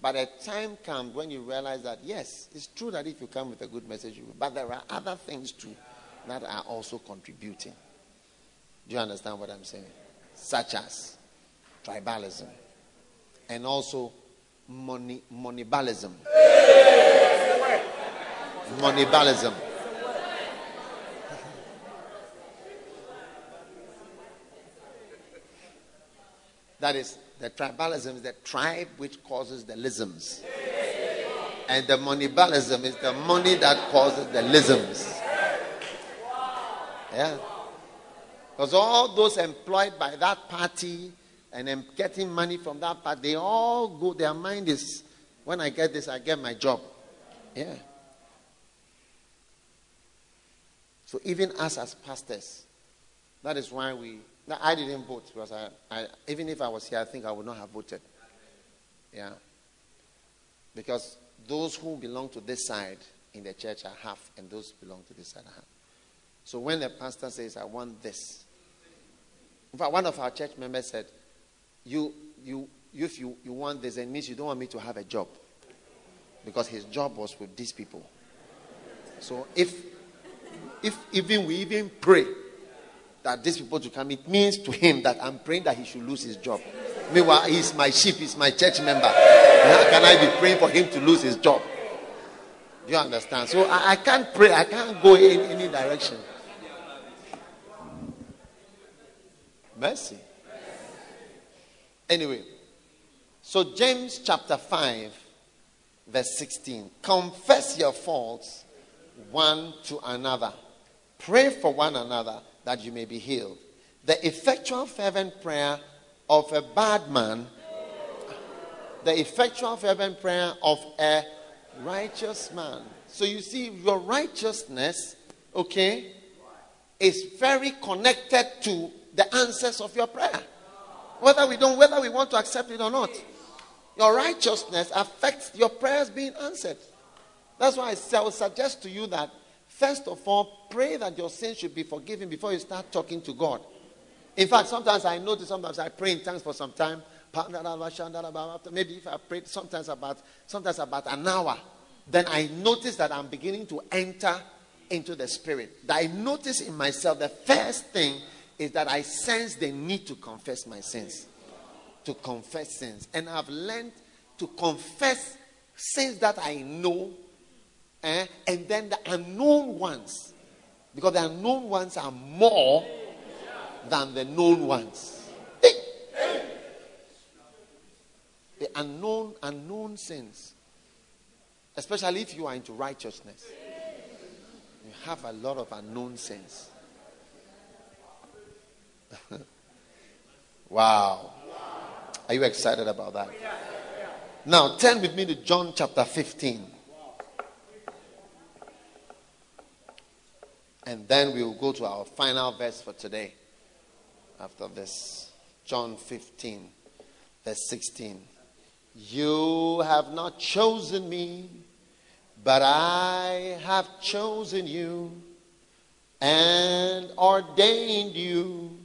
But a time comes when you realize that, yes, it's true that if you come with a good message, you will. But there are other things too that are also contributing. Do you understand what I'm saying? Such as tribalism and also money, moneybalism. Moneybalism. That is, the tribalism is the tribe which causes the lisms. And the moneybalism is the money that causes the lisms. Yeah. Because all those employed by that party and getting money from that party, they all go, their mind is, when I get this, I get my job. Yeah. So even us as pastors, that is why we. I didn't vote because I, I, even if I was here, I think I would not have voted. Yeah. Because those who belong to this side in the church are half, and those belong to this side are half. So when the pastor says, "I want this," in fact, one of our church members said, "You, you, if you, you want this, it means you don't want me to have a job." Because his job was with these people. So if if even we even pray that these people to come, it means to him that I'm praying that he should lose his job. Meanwhile, he's my sheep, he's my church member. How can I be praying for him to lose his job? Do you understand? So I, I can't pray, I can't go in any direction. Mercy. Anyway, so James chapter 5, verse 16. Confess your faults one to another Pray for one another that you may be healed. The effectual, fervent prayer of a bad man, the effectual, fervent prayer of a righteous man. So you see, your righteousness, okay, is very connected to the answers of your prayer. Whether we don't, whether we want to accept it or not. Your righteousness affects your prayers being answered. That's why I will suggest to you that, first of all, pray that your sins should be forgiven before you start talking to God. In fact, sometimes I notice, sometimes I pray in tongues for some time. Maybe if I pray sometimes about sometimes about an hour, then I notice that I'm beginning to enter into the spirit. That I notice in myself the first thing is that I sense the need to confess my sins. To confess sins. And I've learned to confess sins that I know eh, and then the unknown ones. Because the unknown ones are more than the known ones. The unknown, unknown sins. Especially if you are into righteousness. You have a lot of unknown sins. (laughs) wow. Are you excited about that? Now, turn with me to John chapter 15. And then we will go to our final verse for today. After this, John 15, verse 16. You have not chosen me, but I have chosen you and ordained you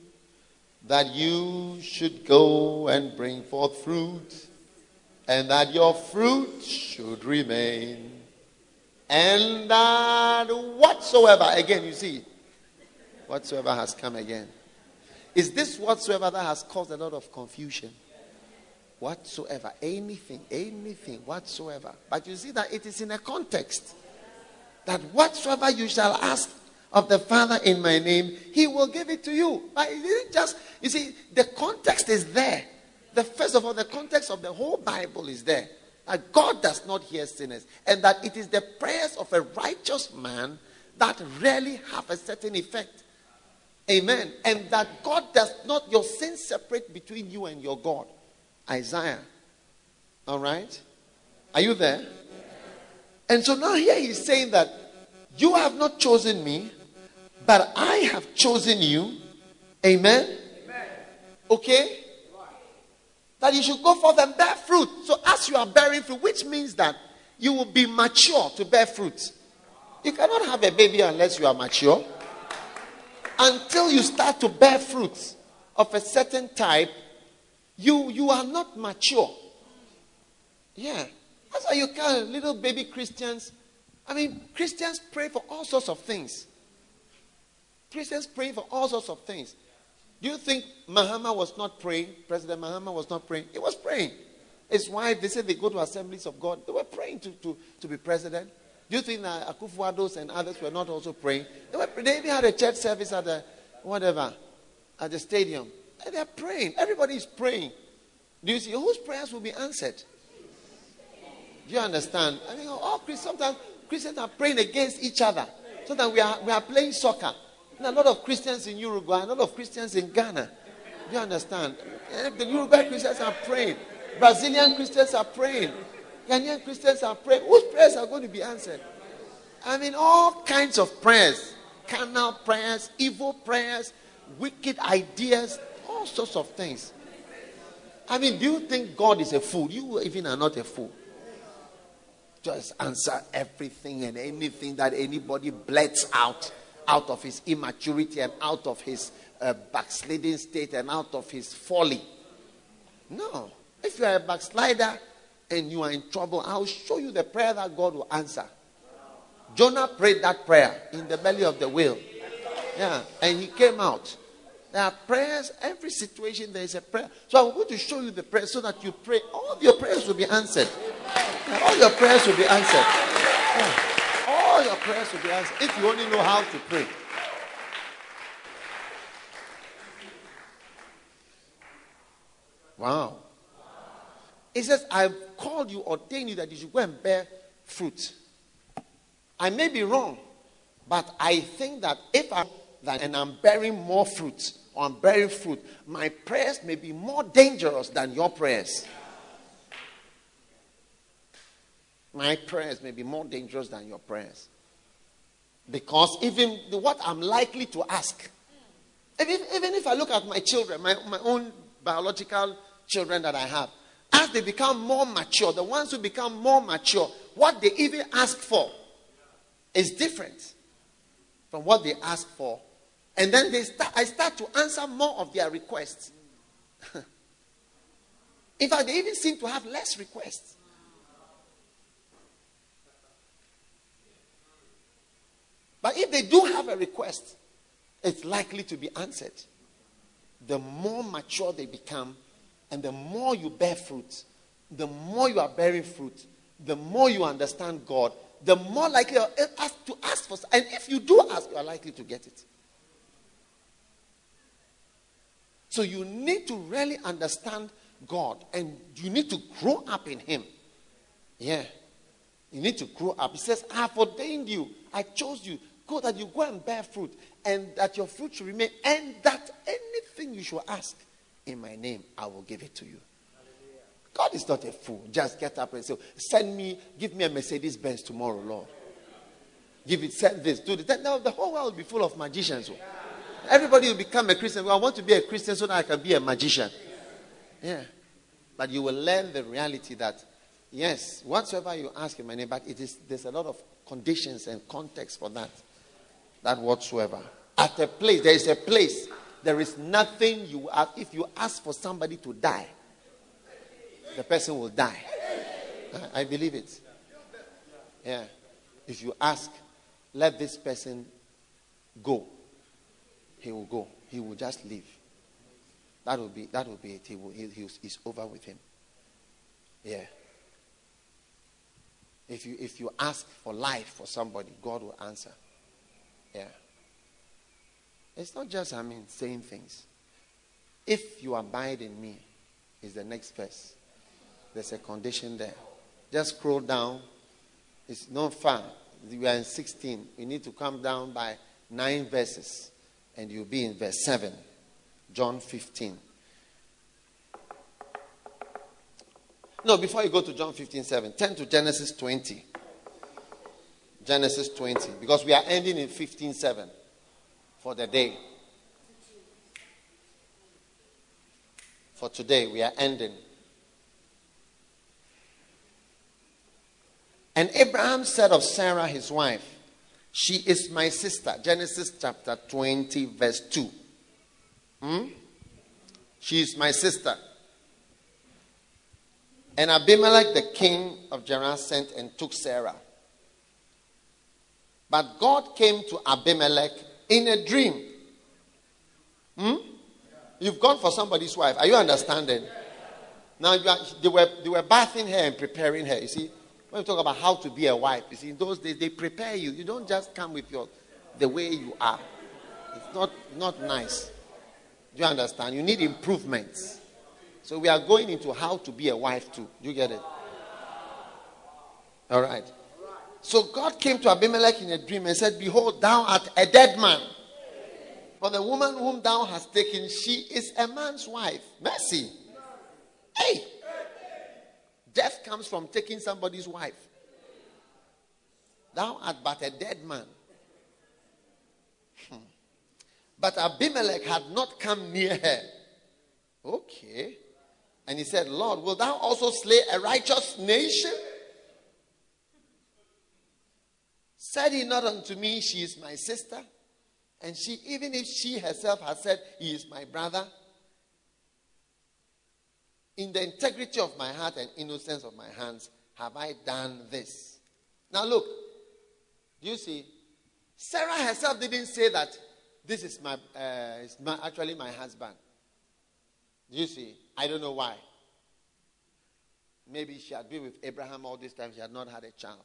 that you should go and bring forth fruit, and that your fruit should remain, and that whatsoever, again, you see, whatsoever has come again. Is this whatsoever that has caused a lot of confusion? Whatsoever, anything, anything, whatsoever. But you see that it is in a context that whatsoever you shall ask of the Father in my name, he will give it to you. But it isn't just, you see, the context is there. The first of all, the context of the whole Bible is there. That God does not hear sinners. And that it is the prayers of a righteous man that really have a certain effect. Amen. And that God does not, your sins separate between you and your God. Isaiah. All right? Are you there? And so now here he's saying that you have not chosen me, but I have chosen you. Amen? Okay? That you should go forth and bear fruit. So as you are bearing fruit, which means that you will be mature to bear fruit. You cannot have a baby unless you are mature until you start to bear fruits of a certain type, you, you are not mature. Yeah. That's why you can little baby Christians. I mean, Christians pray for all sorts of things. Christians pray for all sorts of things. Do you think Mahama was not praying? President Mahama was not praying. He was praying. His wife, they said they go to assemblies of God. They were praying to, to, to be president. Do you think that Akufo-Addos and others were not also praying? They, were, they had a church service at the, whatever, at the stadium. And they're praying. Everybody is praying. Do you see whose prayers will be answered? Do you understand? I mean, all Christians, sometimes Christians are praying against each other. Sometimes we are, we are playing soccer. A lot of Christians in Uruguay, a lot of Christians in Ghana. Do you understand? Eh, the Uruguay Christians are praying. Brazilian Christians are praying. Ghanaian Christians are praying. Whose prayers are going to be answered? I mean, all kinds of prayers carnal prayers, evil prayers, wicked ideas, all sorts of things. I mean, do you think God is a fool? You even are not a fool. Just answer everything and anything that anybody blets out out of his immaturity and out of his uh, backsliding state and out of his folly. No. If you are a backslider, and you are in trouble, I'll show you the prayer that God will answer. Jonah prayed that prayer in the belly of the whale. Yeah, and he came out. There are prayers, every situation there is a prayer. So I'm going to show you the prayer so that you pray. All your prayers will be answered. All your prayers will be answered. Yeah. All your prayers will be answered if you only know how to pray. Wow. He says, I've called you, ordained you that you should go and bear fruit. I may be wrong, but I think that if I'm and I'm bearing more fruit or I'm bearing fruit, my prayers may be more dangerous than your prayers. My prayers may be more dangerous than your prayers. Because even what I'm likely to ask, even, even if I look at my children, my, my own biological children that I have, as they become more mature, the ones who become more mature, what they even ask for is different from what they ask for. And then they start, I start to answer more of their requests. (laughs) In fact, they even seem to have less requests. But if they do have a request, it's likely to be answered. The more mature they become, and the more you bear fruit, the more you are bearing fruit, the more you understand God, the more likely you are to ask for. And if you do ask, you are likely to get it. So you need to really understand God and you need to grow up in Him. Yeah. You need to grow up. He says, I have ordained you, I chose you. Go that you go and bear fruit, and that your fruit should remain, and that anything you should ask in my name, I will give it to you. God is not a fool. Just get up and say, Send me, give me a Mercedes Benz tomorrow, Lord. Give it, send this, do this. Now the whole world will be full of magicians. Oh. Everybody will become a Christian. I want to be a Christian so that I can be a magician. Yeah. But you will learn the reality that, yes, whatsoever you ask in my name, but it is there's a lot of conditions and context for that. That whatsoever. At a place, there is a place. There is nothing you ask. If you ask for somebody to die, the person will die. I believe it. Yeah. If you ask, let this person go, he will go. He will just leave. That will be that will be it. He will, he, he's over with him. Yeah. If you if you ask for life for somebody, God will answer. Yeah. It's not just I mean saying things. If you abide in me, is the next verse. There's a condition there. Just scroll down. It's not far. We are in 16. We need to come down by nine verses, and you'll be in verse 7. John 15. No, before you go to John 15, 7, turn to Genesis 20. Genesis 20. Because we are ending in 15:7 for the day. For today, we are ending. And Abraham said of Sarah, his wife, She is my sister. Genesis chapter 20, verse 2. Hmm? She is my sister. And Abimelech, the king of Gerar, sent and took Sarah. But God came to Abimelech in a dream. Hmm? You've gone for somebody's wife. Are you understanding? Now are, they were they were bathing her and preparing her. You see, when we talk about how to be a wife, you see, in those days they prepare you. You don't just come with your the way you are. It's not not nice. Do you understand? You need improvements. So we are going into how to be a wife too. Do you get it? All right. So God came to Abimelech in a dream and said, Behold, thou art a dead man. For the woman whom thou hast taken, she is a man's wife. Mercy. Hey. Death comes from taking somebody's wife. Thou art but a dead man. Hmm. But Abimelech had not come near her. Okay. And he said, Lord, will thou also slay a righteous nation? Said he not unto me, She is my sister? And she, even if she herself has said, He is my brother, in the integrity of my heart and innocence of my hands, have I done this? Now, look, do you see? Sarah herself didn't say that this is my, uh, is my actually my husband. Do you see? I don't know why. Maybe she had been with Abraham all this time, she had not had a child.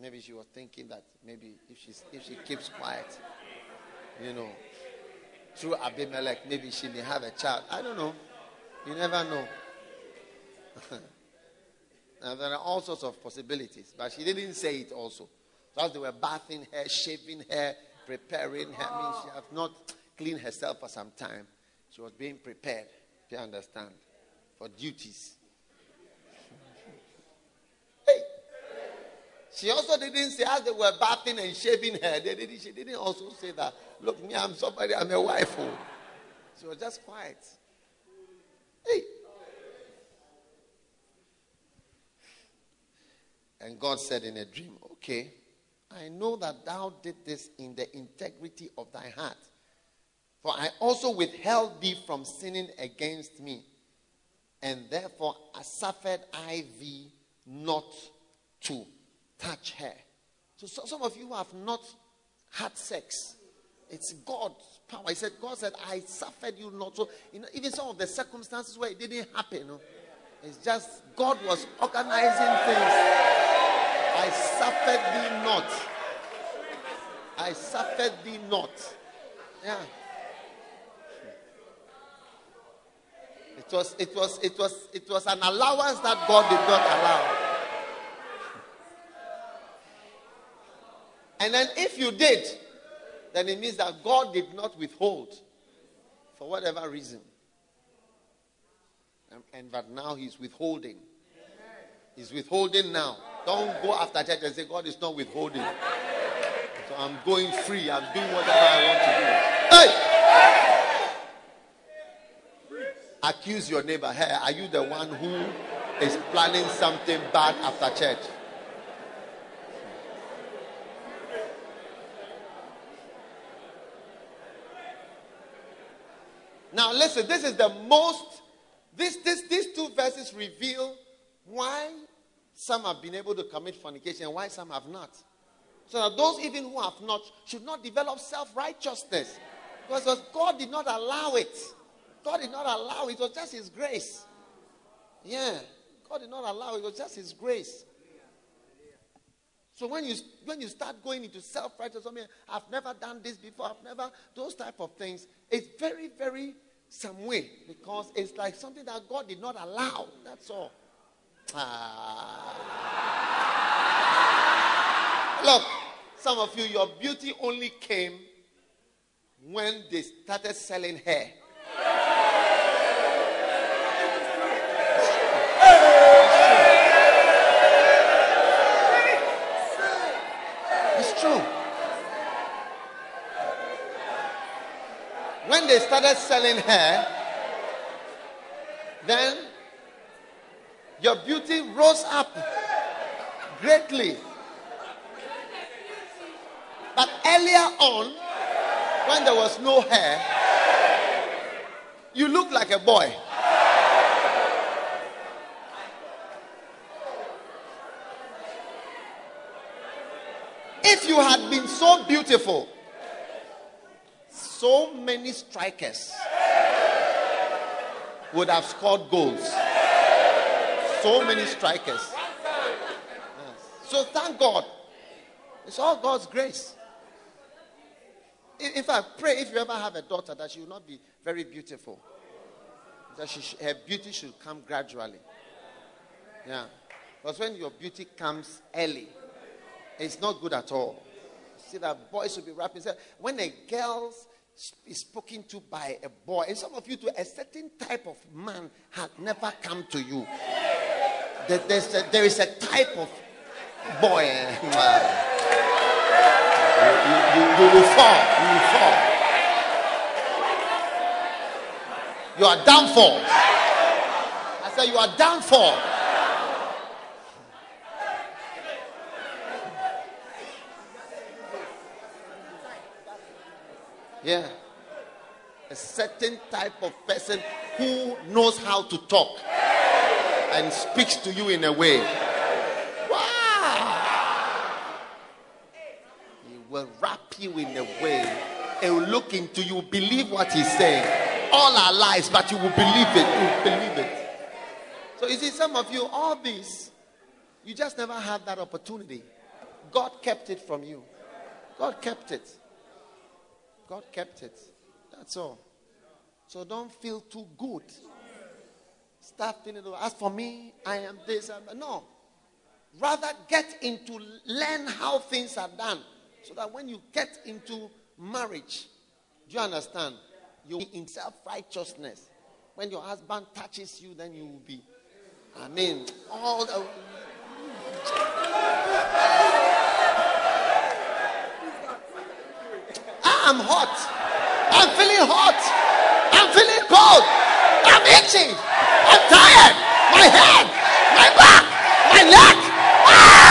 Maybe she was thinking that maybe if, she's, if she keeps quiet, you know, through Abimelech, maybe she may have a child. I don't know. You never know. (laughs) now, there are all sorts of possibilities, but she didn't say it also. So as they were bathing her, shaving her, preparing her, I mean, she has not cleaned herself for some time. She was being prepared, do you understand, for duties. hey. She also didn't say, as they were bathing and shaving her, they didn't, she didn't also say that, look, me, I'm somebody, I'm a wife. Oh. She was just quiet. Hey. And God said in a dream, Okay, I know that thou did this in the integrity of thy heart. For I also withheld thee from sinning against me. And therefore I suffered I thee not to touch her. So, so some of you have not had sex. It's God's power. He said, God said, I suffered you not. So you know, even some of the circumstances where it didn't happen, you know, it's just God was organizing things. I suffered thee not. I suffered thee not. Yeah. It was, it was, it was, it was an allowance that God did not allow. And then if you did, then it means that God did not withhold for whatever reason. And, and but now he's withholding. He's withholding now. Don't go after church and say, God is not withholding. So I'm going free. I'm doing whatever I want to do. Hey! accuse your neighbor. Hey, are you the one who is planning something bad after church? Now listen, this is the most this, this these two verses reveal why some have been able to commit fornication and why some have not. So that those even who have not should not develop self-righteousness. Because God did not allow it. God did not allow it. It was just His grace. Yeah. God did not allow it. It was just His grace. So when you when you start going into self-righteousness, I mean, I've never done this before. I've never those type of things. It's very very some way because it's like something that God did not allow. That's all. Ah. Look, some of you, your beauty only came when they started selling hair. When they started selling hair, then your beauty rose up greatly. But earlier on, when there was no hair, you looked like a boy. If you had been so beautiful, so many strikers would have scored goals. So many strikers. So thank God. It's all God's grace. In fact, pray if you ever have a daughter that she will not be very beautiful. That she, her beauty should come gradually. Yeah. Because when your beauty comes early, it's not good at all. See that boys will be rapping. When a girl's is spoken to by a boy, and some of you to a certain type of man had never come to you. There's a, there is a type of boy. Eh, you, you, you, will fall. You will fall. You are for. I said, You are for. Yeah. A certain type of person who knows how to talk and speaks to you in a way. Wow. He will wrap you in a way. He will look into you, believe what he's saying. All our lives, but you will believe it. You will believe it. So you see, some of you, all this, you just never had that opportunity. God kept it from you. God kept it. God kept it. That's all. So don't feel too good. Start feeling, as for me, I am this. I'm, no. Rather get into, learn how things are done. So that when you get into marriage, do you understand? Be in self righteousness. When your husband touches you, then you will be, I mean, all the. I'm hot. I'm feeling hot. I'm feeling cold. I'm itching. I'm tired. My head, my back, my neck. Ah!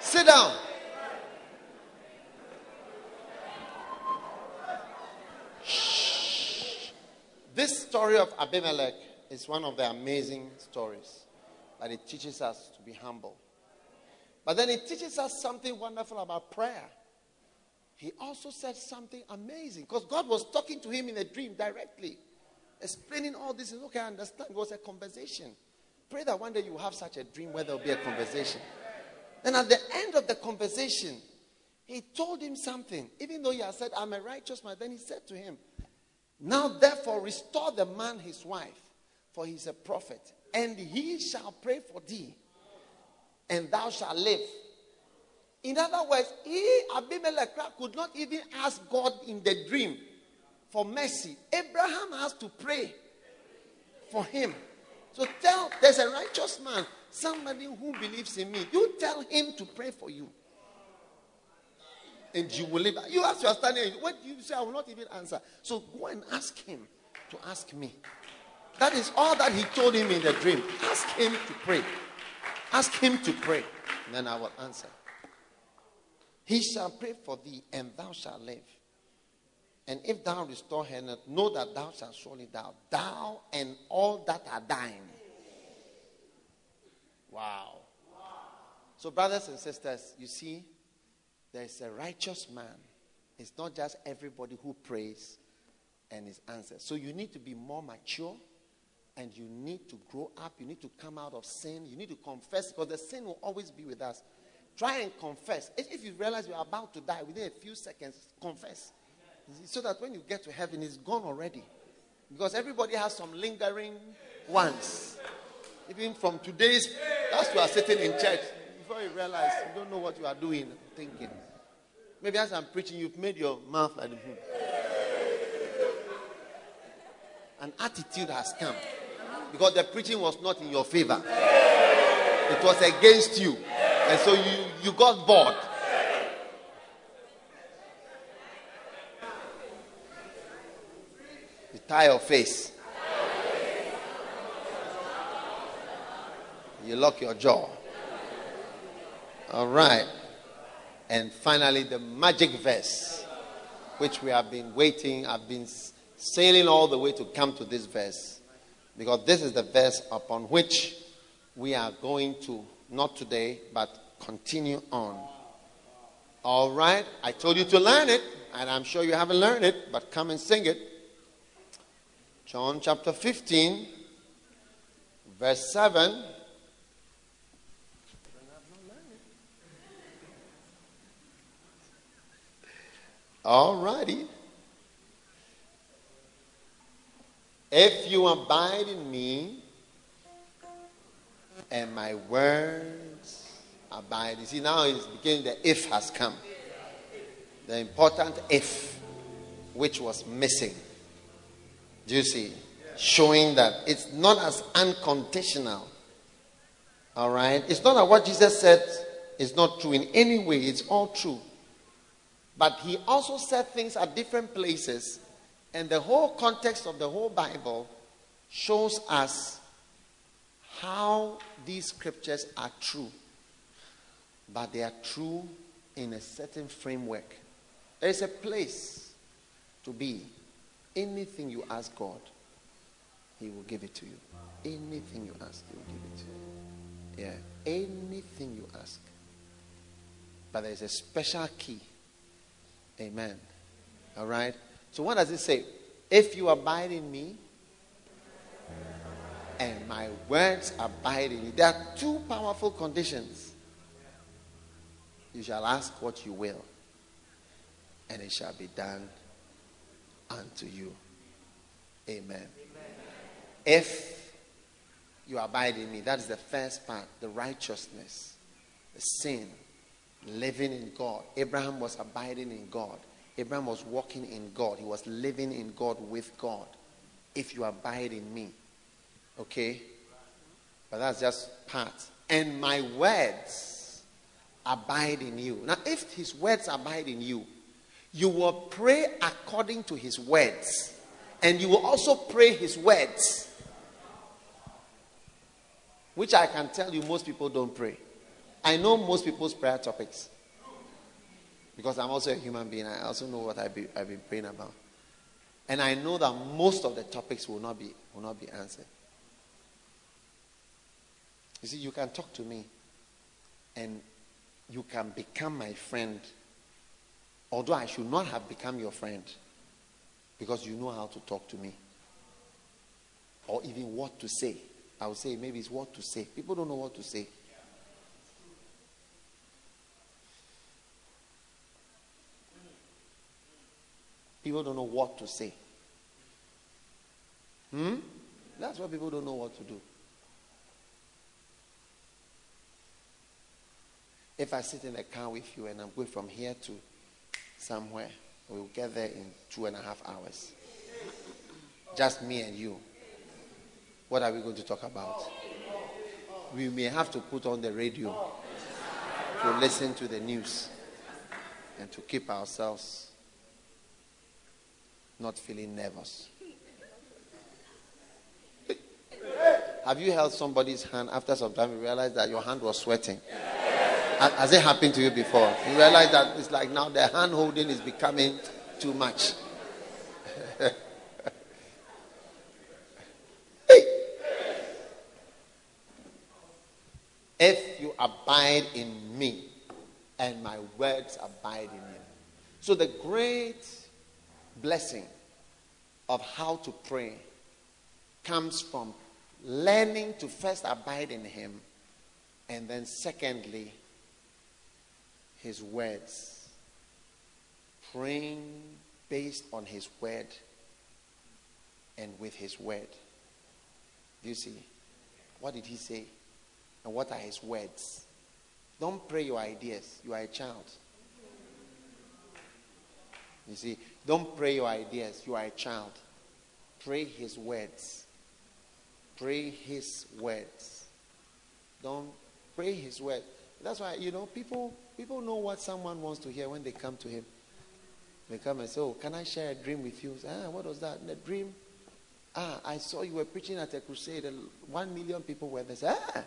Sit down. Shh. This story of Abimelech is one of the amazing stories, but it teaches us to be humble. But then it teaches us something wonderful about prayer. He also said something amazing because God was talking to him in a dream directly, explaining all this. Okay, I understand. It was a conversation. Pray that one day you have such a dream where there will be a conversation. Then at the end of the conversation, he told him something. Even though he had said, I'm a righteous man, then he said to him, Now therefore restore the man his wife, for he is a prophet, and he shall pray for thee, and thou shalt live. In other words, he, Abimelech, could not even ask God in the dream for mercy. Abraham has to pray for him. So tell, there's a righteous man, somebody who believes in me. You tell him to pray for you. And you will live. You ask, you are standing, what you say? I will not even answer. So go and ask him to ask me. That is all that he told him in the dream. Ask him to pray. Ask him to pray. And then I will answer. He shall pray for thee, and thou shalt live. And if thou restore her not, know that thou shalt surely die. Thou and all that are thine. Wow. So, brothers and sisters, you see, there is a righteous man. It's not just everybody who prays and is answered. So, you need to be more mature and you need to grow up. You need to come out of sin. You need to confess because the sin will always be with us. Try and confess. If you realize you're about to die within a few seconds, confess. So that when you get to heaven, it's gone already. Because everybody has some lingering ones. Even from today's, as you are sitting in church, before you realize you don't know what you are doing, thinking. Maybe as I'm preaching, you've made your mouth like the moon. An attitude has come because the preaching was not in your favor, it was against you. And so you, you got bored. You tie your face. You lock your jaw. All right. And finally, the magic verse, which we have been waiting, I've been sailing all the way to come to this verse, because this is the verse upon which we are going to not today, but continue on. All right? I told you to learn it, and I'm sure you haven't learned it, but come and sing it. John chapter 15, verse 7. All righty. If you abide in me, and my words abide. You see, now it's beginning, the if has come. The important if, which was missing. Do you see? Showing that it's not as unconditional. All right? It's not that what Jesus said is not true in any way, it's all true. But he also said things at different places, and the whole context of the whole Bible shows us how these scriptures are true, but they are true in a certain framework. There is a place to be. Anything you ask God, He will give it to you. Anything you ask, He will give it to you. Yeah, anything you ask. But there is a special key. Amen. All right. So, what does it say? If you abide in me, and my words abide in you. There are two powerful conditions. You shall ask what you will, and it shall be done unto you. Amen. Amen. If you abide in me, that is the first part the righteousness, the sin, living in God. Abraham was abiding in God. Abraham was walking in God. He was living in God with God. If you abide in me, Okay? But that's just part. And my words abide in you. Now, if his words abide in you, you will pray according to his words. And you will also pray his words. Which I can tell you, most people don't pray. I know most people's prayer topics because I'm also a human being. I also know what I've been, I've been praying about. And I know that most of the topics will not be, will not be answered. You see, you can talk to me and you can become my friend, although I should not have become your friend because you know how to talk to me or even what to say. I would say maybe it's what to say. People don't know what to say. People don't know what to say. Hmm? That's why people don't know what to do. If I sit in a car with you and I'm going from here to somewhere, we'll get there in two and a half hours. Just me and you. What are we going to talk about? We may have to put on the radio to listen to the news and to keep ourselves not feeling nervous. Have you held somebody's hand after some time you realize that your hand was sweating? Has it happened to you before? You realize that it's like now the hand holding is becoming too much. (laughs) If you abide in me and my words abide in you. So, the great blessing of how to pray comes from learning to first abide in him and then, secondly, his words. Praying based on his word and with his word. Do you see? What did he say? And what are his words? Don't pray your ideas. You are a child. You see, don't pray your ideas. You are a child. Pray his words. Pray his words. Don't pray his word. That's why, you know, people people know what someone wants to hear when they come to him. They come and say, Oh, can I share a dream with you? Say, ah, what was that? The dream? Ah, I saw you were preaching at a crusade and one million people were there. Say, ah,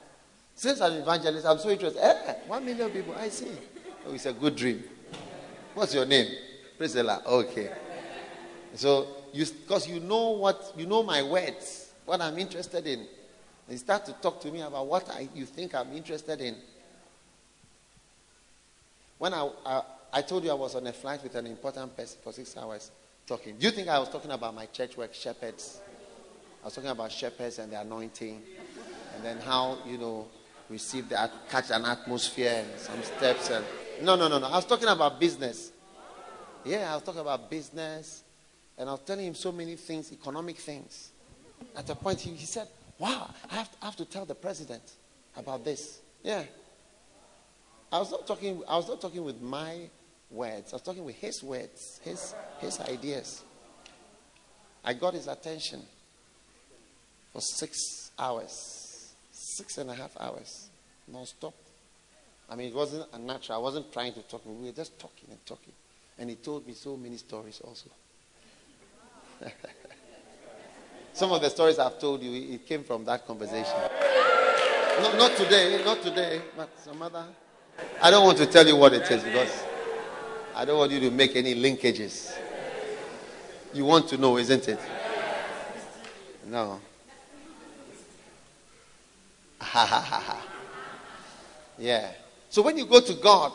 since I'm an evangelist, I'm so interested. Eh, one million people, I see. Oh, it's a good dream. What's your name? Priscilla. Okay. So you because you know what you know my words, what I'm interested in. And you start to talk to me about what I, you think I'm interested in. When I, I I told you I was on a flight with an important person for six hours talking. Do you think I was talking about my church work, shepherds? I was talking about shepherds and the anointing, and then how you know receive the catch an atmosphere and some steps and no no no no i was talking about business yeah i was talking about business and i was telling him so many things economic things at a point he, he said wow I have, to, I have to tell the president about this yeah i was not talking i was not talking with my words i was talking with his words his his ideas i got his attention for six hours six and a half hours, non-stop. I mean, it wasn't unnatural. I wasn't trying to talk. We were just talking and talking. And he told me so many stories also. (laughs) Some of the stories I've told you, it came from that conversation. No, not today, not today, but some other. I don't want to tell you what it is because I don't want you to make any linkages. You want to know, isn't it? No. Ha ha ha ha. Yeah. So when you go to God,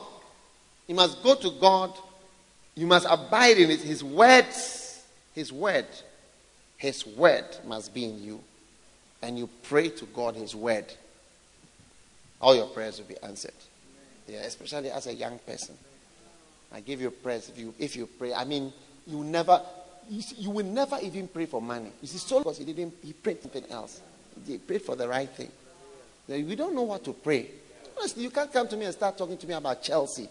you must go to God. You must abide in it. His words, His word, His word must be in you. And you pray to God His word. All your prayers will be answered. Yeah, especially as a young person. I give you prayers if you if you pray. I mean, you never you, see, you will never even pray for money. You see, so because he didn't he prayed something else. He prayed for the right thing. We don't know what to pray. Honestly, you can't come to me and start talking to me about Chelsea.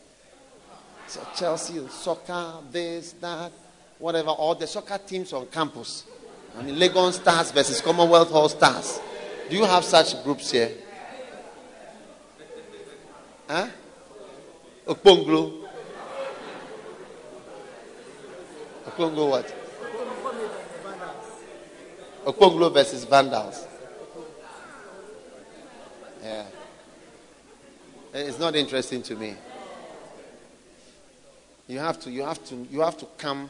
So Chelsea, soccer, this, that, whatever, all the soccer teams on campus. I mean, Legon Stars versus Commonwealth All Stars. Do you have such groups here? Huh? Okponglo. Okponglo what? Okponglo versus Vandals. Yeah. It's not interesting to me. You have to, you have to, you have to come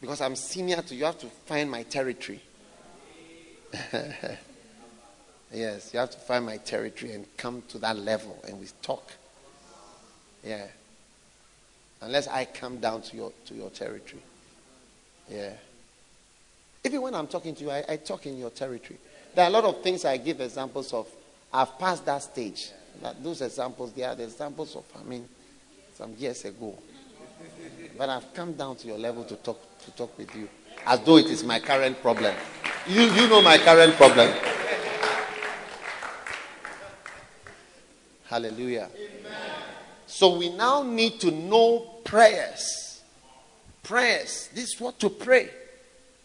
because I'm senior to you have to find my territory. (laughs) yes, you have to find my territory and come to that level and we talk. Yeah. Unless I come down to your to your territory. Yeah. Even when I'm talking to you, I, I talk in your territory. There are a lot of things I give examples of. I've passed that stage. That those examples, they are the examples of, I mean, some years ago. But I've come down to your level to talk to talk with you. As though it is my current problem. You, you know my current problem. Hallelujah. Amen. So we now need to know prayers. Prayers. This is what to pray.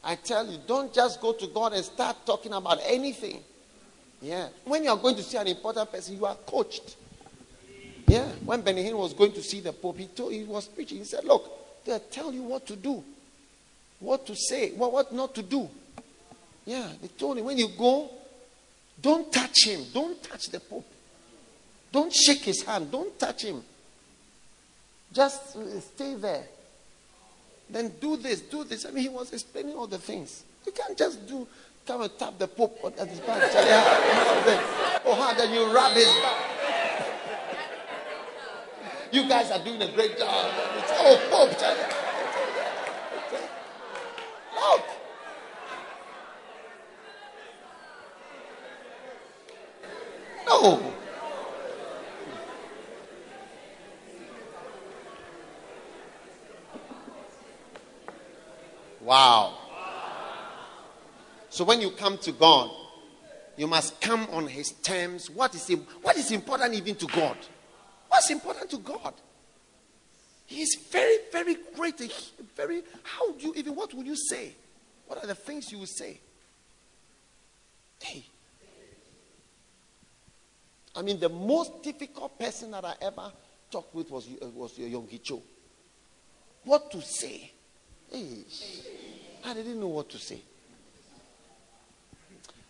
I tell you, don't just go to God and start talking about anything. Yeah. When you are going to see an important person, you are coached. Yeah. When Benny Hinn was going to see the Pope, he, told, he was preaching. He said, Look, they'll tell you what to do, what to say, what, what not to do. Yeah. They told him, when you go, don't touch him. Don't touch the Pope. Don't shake his hand. Don't touch him. Just uh, stay there. Then do this, do this. I mean, he was explaining all the things. You can't just do, come and tap the Pope at his back. Oh, how then you rub his back. You guys are doing a great job. Oh, Pope, Charlie. Look. No. Wow. So when you come to God, you must come on His terms. What is, what is important even to God? What's important to God? He is very, very great. Very. How do you even? What would you say? What are the things you would say? Hey. I mean, the most difficult person that I ever talked with was uh, was Yonggi Cho. What to say? I didn't know what to say.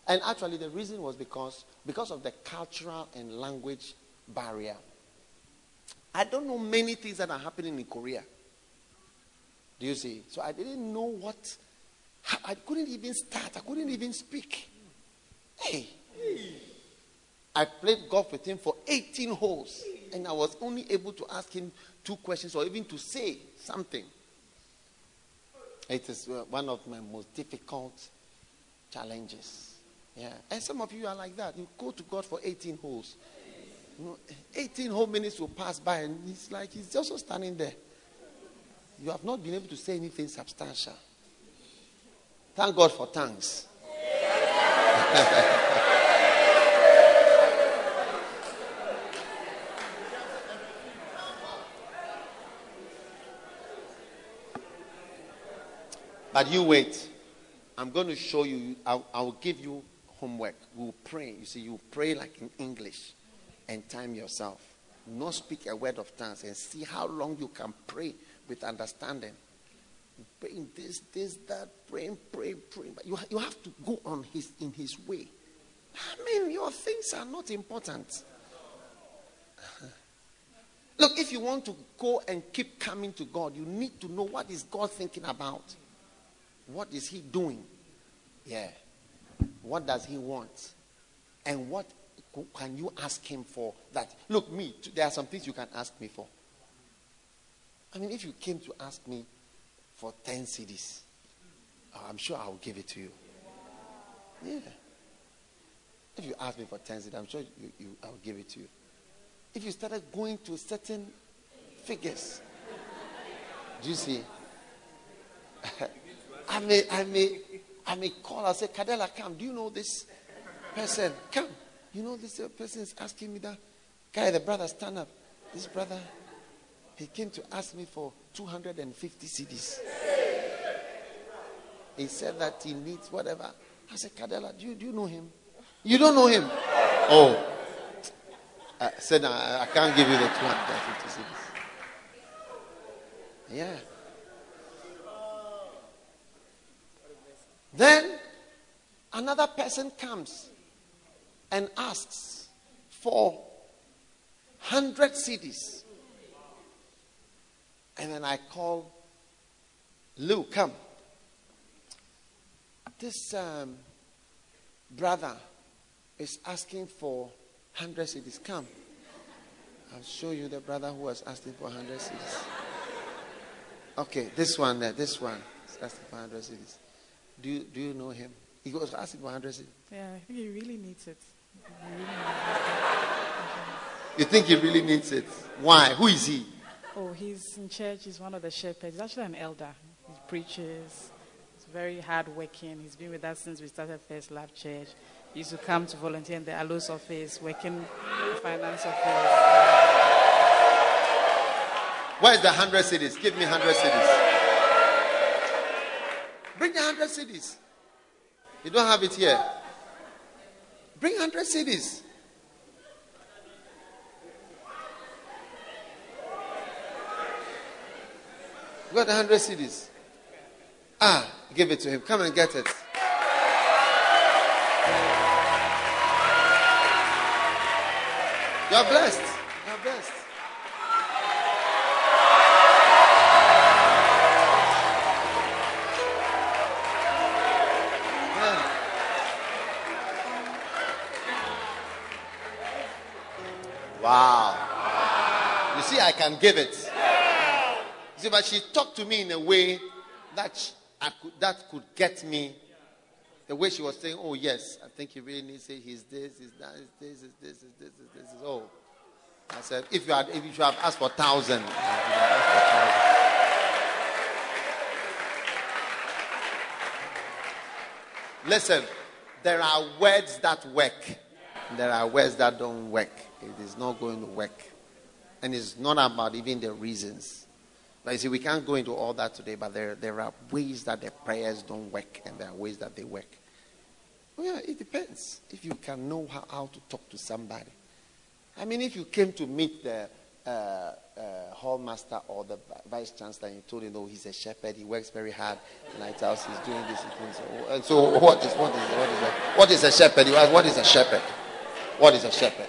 And actually, the reason was because, because of the cultural and language barrier. I don't know many things that are happening in Korea. Do you see? So I didn't know what. I couldn't even start. I couldn't even speak. Hey. I played golf with him for 18 holes. And I was only able to ask him two questions or even to say something. It is uh, one of my most difficult challenges. Yeah. And some of you are like that. You go to God for 18 holes. You know, 18 whole minutes will pass by, and it's like he's also standing there. You have not been able to say anything substantial. Thank God for tongues. (laughs) But you wait. I'm going to show you, I'll, I'll give you homework. We'll pray. You see, you pray like in English and time yourself. Not speak a word of tongues and see how long you can pray with understanding. Praying this, this, that, praying, praying, praying. But you, you have to go on his in his way. I mean, your things are not important. (laughs) Look, if you want to go and keep coming to God, you need to know what is God thinking about. What is he doing? Yeah. What does he want? And what can you ask him for that? Look, me, there are some things you can ask me for. I mean, if you came to ask me for 10 cedis, uh, I'm sure I will give it to you. Yeah. If you ask me for 10 cedis, I'm sure you, you, I will give it to you. If you started going to certain figures, do you see? (laughs) I may, I may, I may call and say, Kadela, come. Do you know this person? Come. You know this uh, person is asking me that. Guy, the brother, stand up. This brother, he came to ask me for 250 cedis. He said that he needs whatever. I said, Kadela, do you, do you know him? You don't know him? Oh. I said, I, I can't give you the 250 cedis. Yeah. Then another person comes and asks for 100 cedis. And then I call Lou, come. This um, brother is asking for 100 cedis. Come. I'll show you the brother who was asking for 100 cedis. Okay, this one there, this one is asking for 100 cedis. Do you, do you know him? He was asking for 100 cedis. Yeah, I think he really needs it. He really needs You think he really needs it? Why? Who is he? Oh, he's in church. He's one of the shepherds. He's actually an elder. He preaches. He's very hardworking. He's been with us since we started First Love Church. He used to come to volunteer in the ALOS office, working in the finance office. Where's the 100 cedis? Give me 100 cedis. Bring the 100 cedis. You don't have it here. Bring 100 cedis. You got the 100 cedis. Ah, give it to him. Come and get it. You're blessed. Can give it. See, but she talked to me in a way that I could, that could get me. The way she was saying, "Oh yes, I think he really needs it. He's this, he's that, he's this, he's this, he's this, he's this." He's oh, I said, if you had, if you should have asked for thousand, I have asked for thousand. Listen, there are words that work. There are words that don't work. It is not going to work. And it's not about even the reasons. But you see, we can't go into all that today, but there, there are ways that the prayers don't work and there are ways that they work. Well, yeah, it depends. If you can know how, how to talk to somebody. I mean, if you came to meet the uh, uh, hall master or the vice chancellor and you told him, no, he's a shepherd, he works very hard, night house, he's doing this, he's doing so. And so, what is, what is, what is, a, what is a shepherd? You ask, what is a shepherd? What is a shepherd?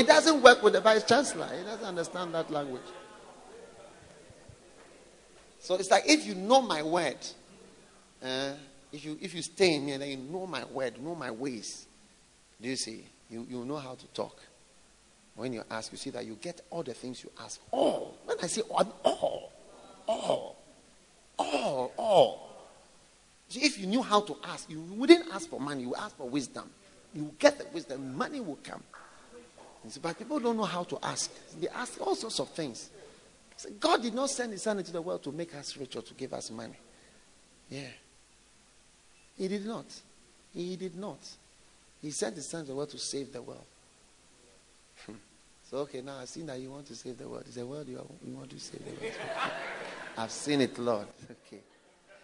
It doesn't work with the vice chancellor. He doesn't understand that language. So it's like if you know my word, uh, if you if you stay in me and then you know my word, know my ways, do you see? You you know how to talk. When you ask, you see that you get all the things you ask. All. When I say all, all, all, all, all. See, if you knew how to ask, you wouldn't ask for money. You ask for wisdom. You get the wisdom. Money will come. But people don't know how to ask. They ask all sorts of things. So God did not send His Son into the world to make us rich or to give us money. Yeah. He did not. He did not. He sent His Son into the world to save the world. Hmm. so, okay, now I've seen that you want to save the world. Is the world you, you want to save the world? (laughs) I've seen it, Lord. Okay.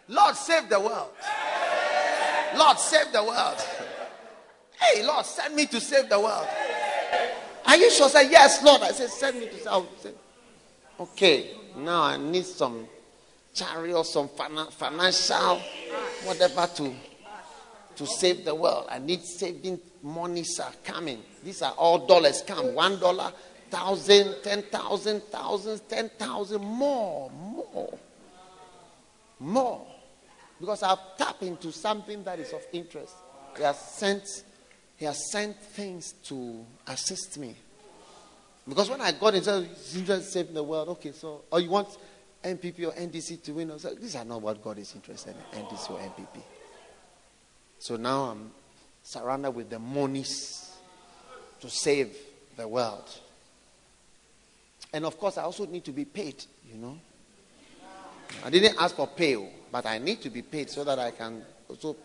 Lord, save the world. Lord, save the world. (laughs) Hey, Lord, send me to save the world. Are you sure? Say, yes, Lord. I said, send me to save. Okay, now I need some chariot, some financial, whatever to to save the world. I need saving monies are coming. These are all dollars come. One dollar, thousand, ten thousand, thousands, ten thousand, more, more, more. Because I've tapped into something that is of interest. They are sent, he has sent things to assist me. Because when I got into in saving the world, okay, so or you want NPP or NDC to win? Was these are not what God is interested in, NDC or NPP. So now I'm surrounded with the monies to save the world. And of course, I also need to be paid, you know. I didn't ask for pay, oh, but I need to be paid so that I can also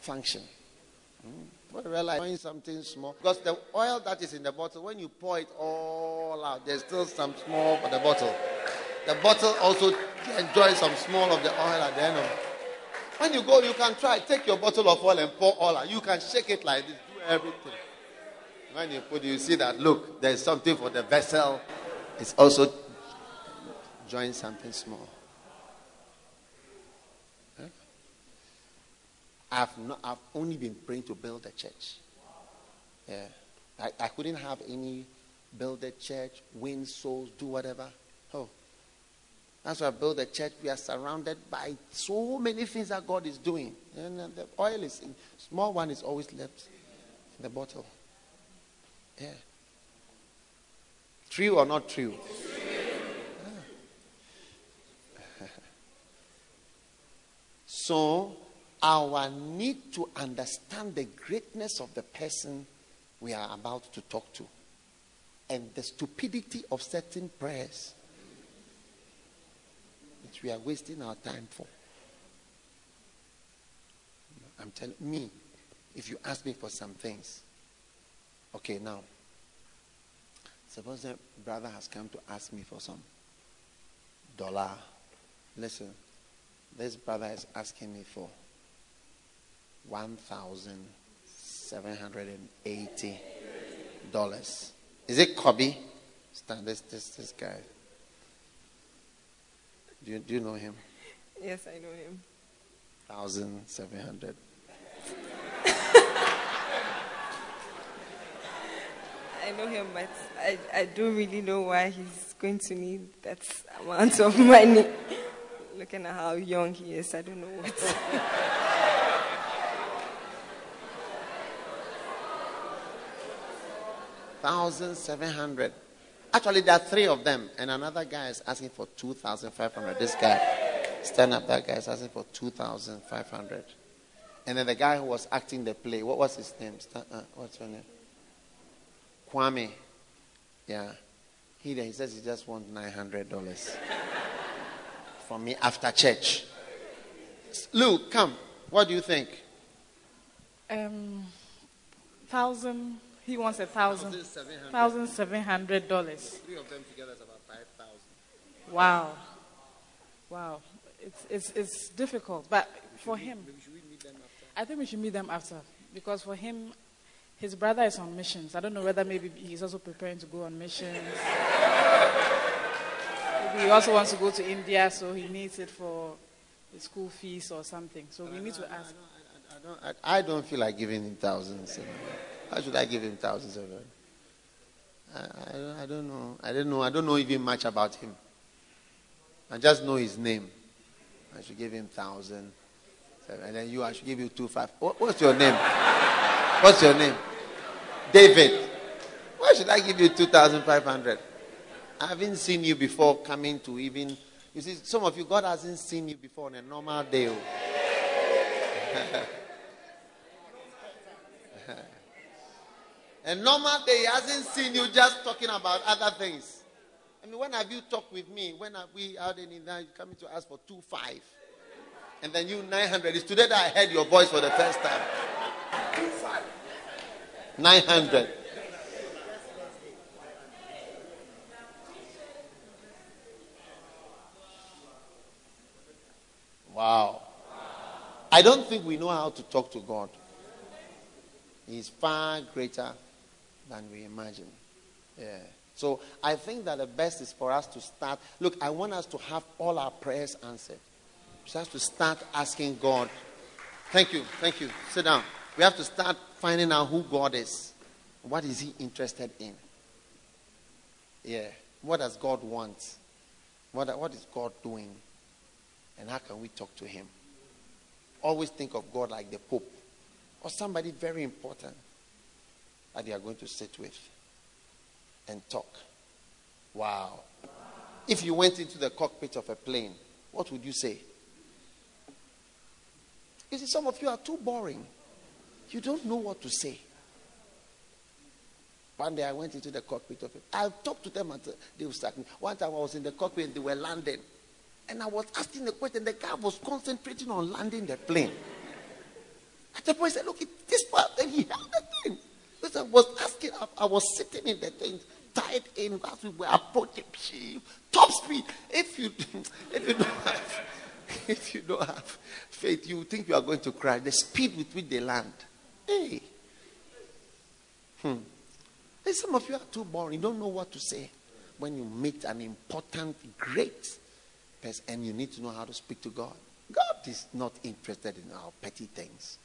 function. Mm. Doing something small, because the oil that is in the bottle, when you pour it all out, there's still some small for the bottle. The bottle also enjoys some small of the oil at the end of it. When you go, you can try. Take your bottle of oil and pour all out. You can shake it like this, do everything. When you put, you see that look, there's something for the vessel. It's also join something small. I've not. I've only been praying to build a church. Yeah, I, I couldn't have any build a church, win souls, do whatever. Oh. That's why I build a church. We are surrounded by so many things that God is doing. And uh, the oil is, small one is always left in the bottle. Yeah. True or not true? Yeah. (laughs) so, our need to understand the greatness of the person we are about to talk to and the stupidity of certain prayers which we are wasting our time for. I'm telling me, if you ask me for some things, okay, now, suppose a brother has come to ask me for some dollar. Listen, this brother is asking me for one thousand seven hundred and eighty dollars. Is it Kobe? Stand this this this guy. Do you, do you know him? Yes, I know him. Thousand seven hundred. I know him, but I, I don't really know why he's going to need that amount of money. (laughs) Looking at how young he is, I don't know what. (laughs) Thousand seven hundred. Actually, there are three of them, and another guy is asking for two thousand five hundred. This guy, stand up. That guy is asking for two thousand five hundred. And then the guy who was acting the play, what was his name? Uh, what's your name? Kwame. Yeah. He he says he just wants nine hundred dollars from me after church. Luke, come. What do you think? Um, thousand. He wants a thousand. Thousand seven hundred dollars. Three of them together is about five thousand. Wow. Wow. It's, it's, it's difficult. But for him, I think we should meet them after. Because for him, his brother is on missions. I don't know whether maybe he's also preparing to go on missions. maybe he also wants to go to India, so he needs it for the school fees or something. So we need to ask. I don't, I, I don't feel like giving him thousands. How should I give him thousands of dollars? I, I, don't- I don't know. I don't know. I don't know even much about him. I just know his name. I should give him thousand. And then you, I should give you two five. What, what's your name? What's your name? David. Why should I give you two thousand five hundred? I haven't seen you before coming to even. You see, some of you, God hasn't seen you before on a normal day. Oh. (laughs) A normal day, he hasn't seen you just talking about other things. I mean, when have you talked with me? When have we had any now you coming to ask for two five? And then you nine hundred. It's today that I heard your voice for the first time. Two five. Nine hundred. Wow. I don't think we know how to talk to God. He's far greater than we imagine. Yeah. So I think that the best is for us to start. Look, I want us to have all our prayers answered. We have to start asking God. Thank you. Thank you. Sit down. We have to start finding out who God is. What is He interested in? Yeah. What does God want? What, what is God doing? And how can we talk to Him? Always think of God like the Pope or somebody very important that you are going to sit with and talk. Wow. If you went into the cockpit of a plane, what would you say? You see, some of you are too boring. You don't know what to say. One day I went into the cockpit of it. I talked to them and they were starting. One time I was in the cockpit and they were landing. And I was asking the question. The guy was concentrating on landing the plane. At the point, I said, Look, this part, then he held the thing. Because I was asking, I, I was sitting in the thing, tied in as we were approaching top speed. If you, (laughs) if you don't have, (laughs) if you don't have faith, you think you are going to cry. The speed with which they land. Hey. Hmm. Hey, some of you are too boring. You don't know what to say when you meet an important, great person and you need to know how to speak to God. God is not interested in our petty things.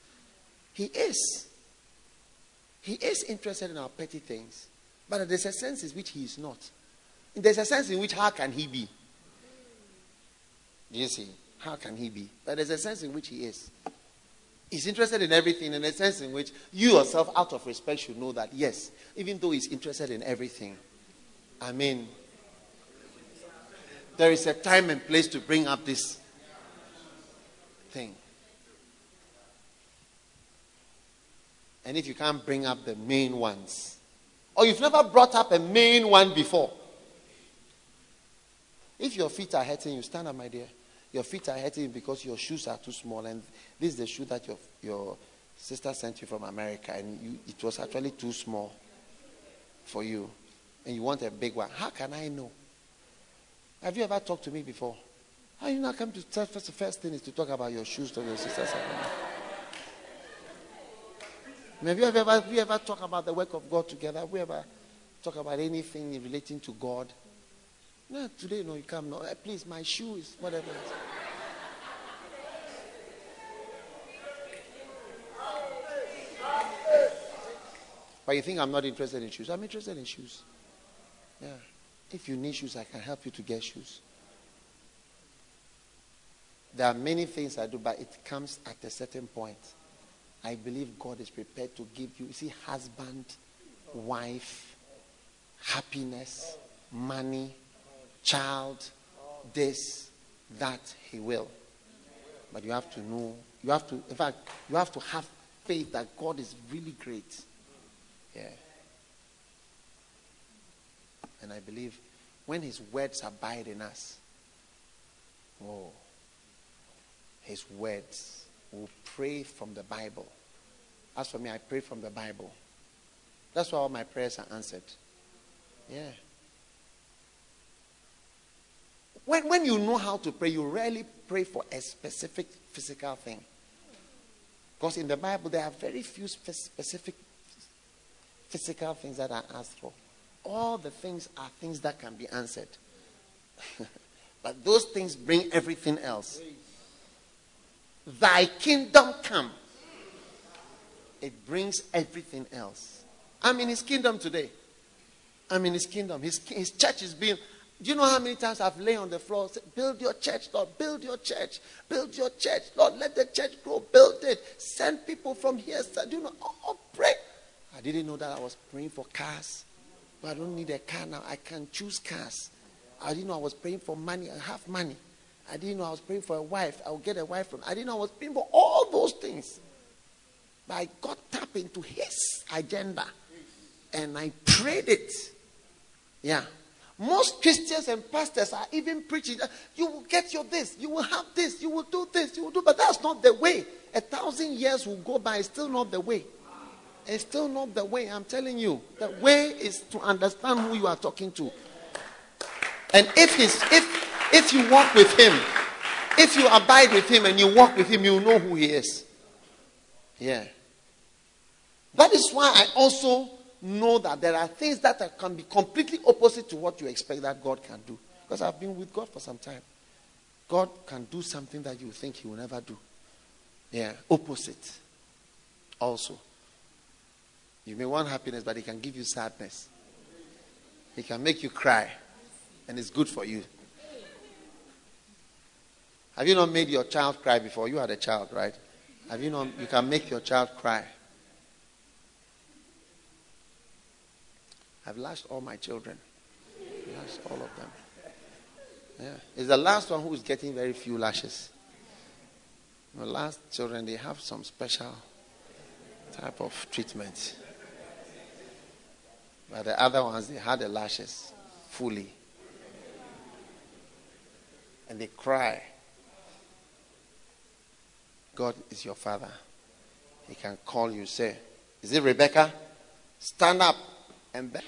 He is. He is interested in our petty things, But there's a sense in which he is not. There's a sense in which how can he be? Do you see? How can he be? But there's a sense in which he is. He's interested in everything in a sense in which you yourself, out of respect, should know that yes, even though he's interested in everything, I mean, there is a time and place to bring up this thing. And if you can't bring up the main ones, or you've never brought up a main one before, if your feet are hurting you, stand up, my dear. Your feet are hurting because your shoes are too small, and this is the shoe that your, your sister sent you from America, and you, it was actually too small for you, and you want a big one. How can I know? Have you ever talked to me before? How you not come to first? The first thing is to talk about your shoes to your sisters. Have you ever, have you ever talked about the work of God together? Have we ever talk about anything relating to God? No, today, no, you come. No, eh, please, my shoe is whatever. But you think I'm not interested in shoes? I'm interested in shoes. Yeah. If you need shoes, I can help you to get shoes. There are many things I do, but it comes at a certain point. I believe God is prepared to give you, you see, husband, wife, happiness, money, child, this, that, he will. But you have to know, you have to, in fact, you have to have faith that God is really great. Yeah. And I believe when his words abide in us, oh, his words will pray from the Bible. As for me, I pray from the Bible. That's why all my prayers are answered. Yeah. When, when you know how to pray, you rarely pray for a specific physical thing. Because in the Bible, there are very few specific physical things that are asked for. All the things are things that can be answered. (laughs) but those things bring everything else. Thy kingdom come. It brings everything else. I'm in his kingdom today. I'm in his kingdom. His, his church is being do you know how many times I've laid on the floor, said, build your church, Lord, build your church, build your church, Lord, let the church grow, build it, send people from here. Do you know? Oh, pray. I didn't know that I was praying for cars, but I don't need a car now. I can choose cars. I didn't know I was praying for money. I have money. I didn't know I was praying for a wife. I will get a wife from. I didn't know I was praying for all those things. But I got tapped into his agenda, and I prayed it. Yeah. Most Christians and pastors are even preaching you will get your this, you will have this, you will do this, you will do, but that's not the way. A thousand years will go by, it's still not the way. It's still not the way. I'm telling you, the way is to understand who you are talking to. And if he's, if if you walk with him, if you abide with him and you walk with him, you know who he is. Yeah. That is why I also know that there are things that can be completely opposite to what you expect that God can do. Because I've been with God for some time. God can do something that you think He will never do. Yeah, opposite. Also, you may want happiness, but He can give you sadness. He can make you cry, and it's good for you. Have you not made your child cry before? You had a child, right? Have you not? You can make your child cry. I've lost all my children. Lost all of them. Yeah. It's the last one who is getting very few lashes. The last children, they have some special type of treatment. But the other ones, they had the lashes fully. And they cry. God is your father. He can call you, say, Is it Rebecca? Stand up and beg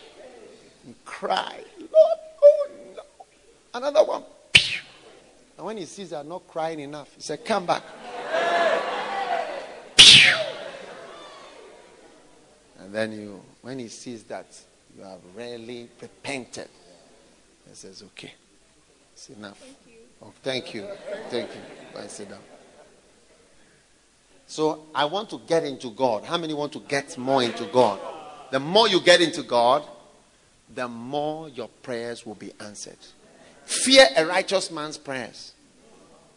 and cry. Lord, oh no. Another one. And when he sees they're not crying enough, he said, Come back. (laughs) And then you, when he sees that you have really repented, he says, Okay, it's enough. Thank you. Oh, thank you. Thank you. Bye, sit down. So I want to get into God. How many want to get more into God? The more you get into God, the more your prayers will be answered. Fear a righteous man's prayers.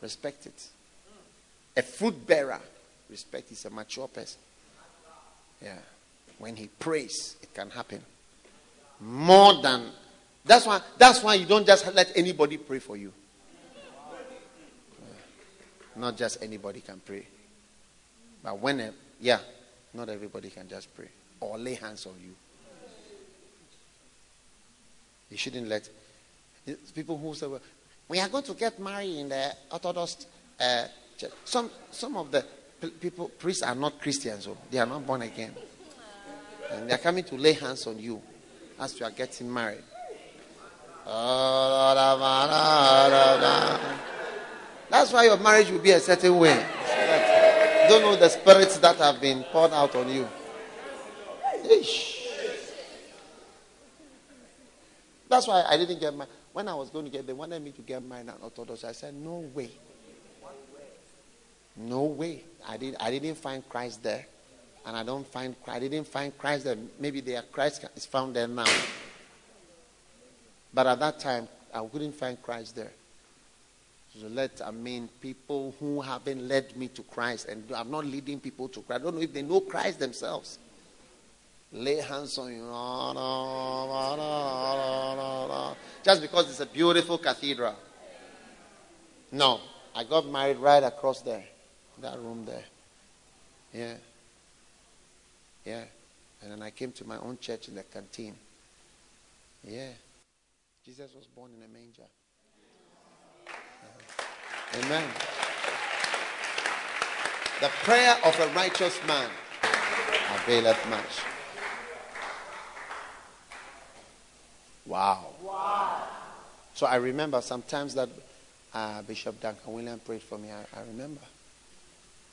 Respect it. A fruit bearer, respect he's a mature person. Yeah. When he prays, it can happen. More than that's why that's why you don't just let anybody pray for you. Not just anybody can pray. But when a, yeah, not everybody can just pray or lay hands on you. You shouldn't let people who say, well, we are going to get married in the Orthodox uh, church. Some, some of the people, priests are not Christians, so oh. they are not born again. And they are coming to lay hands on you as you are getting married. That's why your marriage will be a certain way. Don't know the spirits that have been poured out on you. Ish. That's why I didn't get married. When I was going to get, they wanted me to get mine at Orthodox. I said, no way. No way. I did. I didn't find Christ there, and I don't find. Christ. I didn't find Christ there. Maybe there Christ is found there now. But at that time, I couldn't find Christ there. Let I mean people who haven't led me to Christ and I'm not leading people to Christ. I don't know if they know Christ themselves lay hands on you. Just because it's a beautiful cathedral. No. I got married right across there. That room there. Yeah. Yeah. And then I came to my own church in the canteen. Yeah. Jesus was born in a manger. Amen. The prayer of a righteous man availeth much. Wow. wow. So I remember sometimes that uh, Bishop Duncan William prayed for me. I, I remember.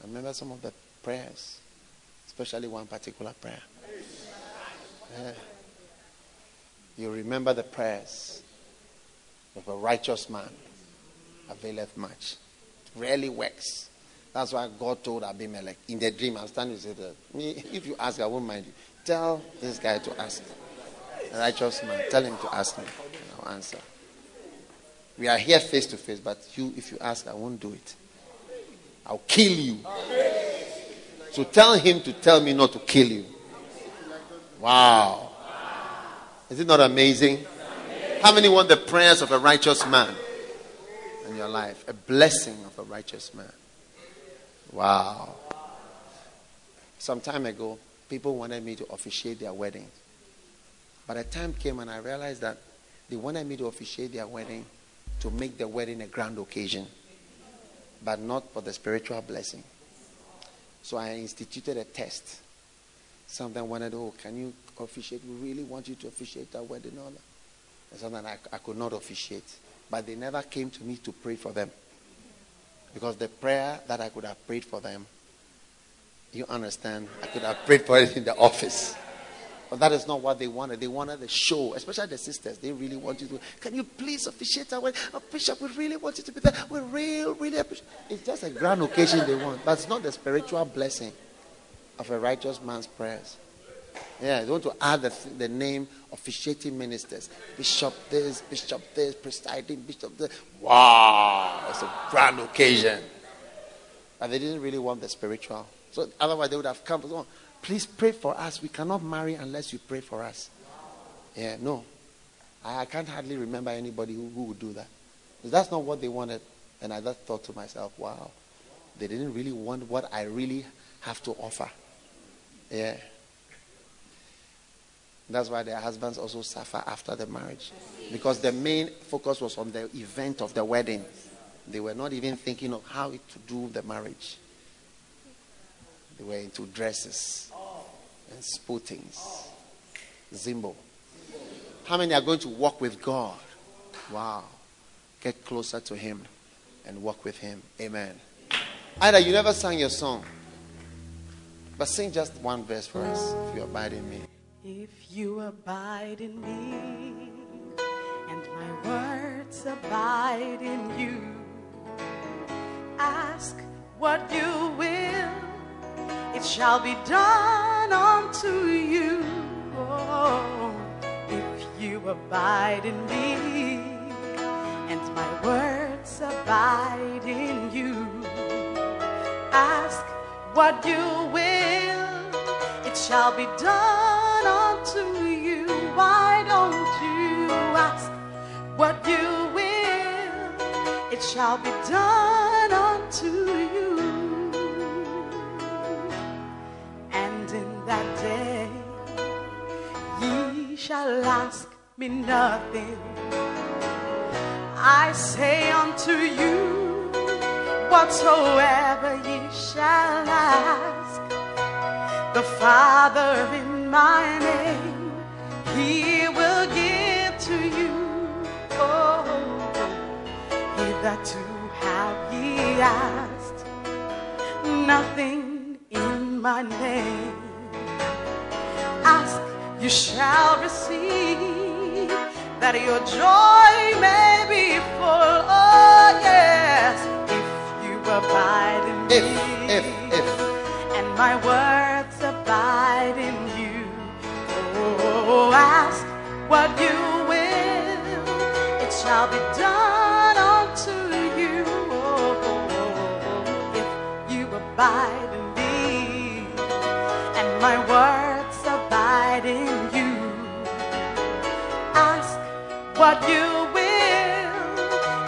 I remember some of the prayers, especially one particular prayer. Yeah. You remember the prayers of a righteous man availeth much. It rarely works. That's why God told Abimelech in the dream. I'm standing say that. If you ask, I won't mind you. Tell this guy to ask A righteous man. Tell him to ask me. I'll answer. We are here face to face, but you, if you ask, I won't do it. I'll kill you. So tell him to tell me not to kill you. Wow. Is it not amazing? How many want the prayers of a righteous man in your life? A blessing of a righteous man. Wow. Some time ago, people wanted me to officiate their wedding. But a time came and I realized that they wanted me to officiate their wedding to make the wedding a grand occasion, but not for the spiritual blessing. So I instituted a test. Something wanted, oh, can you officiate? We really want you to officiate our wedding. All that. And something I, I could not officiate. But they never came to me to pray for them. Because the prayer that I could have prayed for them, you understand, I could have prayed for it in the office. But that is not what they wanted. They wanted the show, especially the sisters. They really wanted to. Can you please officiate our? Oh, Bishop, we really want you to be there. We really, really appreciate. It's just a grand occasion they want, but it's not the spiritual blessing of a righteous man's prayers. Yeah, they want to add the, the name officiating ministers. Bishop this, bishop this, presiding bishop this. Wow, it's a grand occasion. But they didn't really want the spiritual. So otherwise they would have come. Oh, Please pray for us. We cannot marry unless you pray for us. Yeah, no. I, I can't hardly remember anybody who, who would do that. That's not what they wanted. And I just thought to myself, wow, they didn't really want what I really have to offer. Yeah. That's why their husbands also suffer after the marriage. Because the main focus was on the event of the wedding. They were not even thinking of how to do the marriage. They were into dresses and spootings. Zimbo. How many are going to walk with God? Wow. Get closer to Him and walk with Him. Amen. Either you never sang your song, but sing just one verse for us if you abide in me. If you abide in me and my words abide in you, ask what you will it shall be done unto you. Oh, if you you abide in me, and my words abide in you. Ask what you will, it shall be done what you will? It shall be done unto you. And in that day, ye shall ask me nothing. I say unto you, whatsoever ye shall ask, the Father in my name, he will give hitherto have ye asked nothing in my name. Ask, you shall receive, that your joy may be full. Oh, yes, if you abide in me if, if. and my words abide in you. Oh, ask what you shall be done unto you. If you abide in me, and my words abide in you. Ask what you will,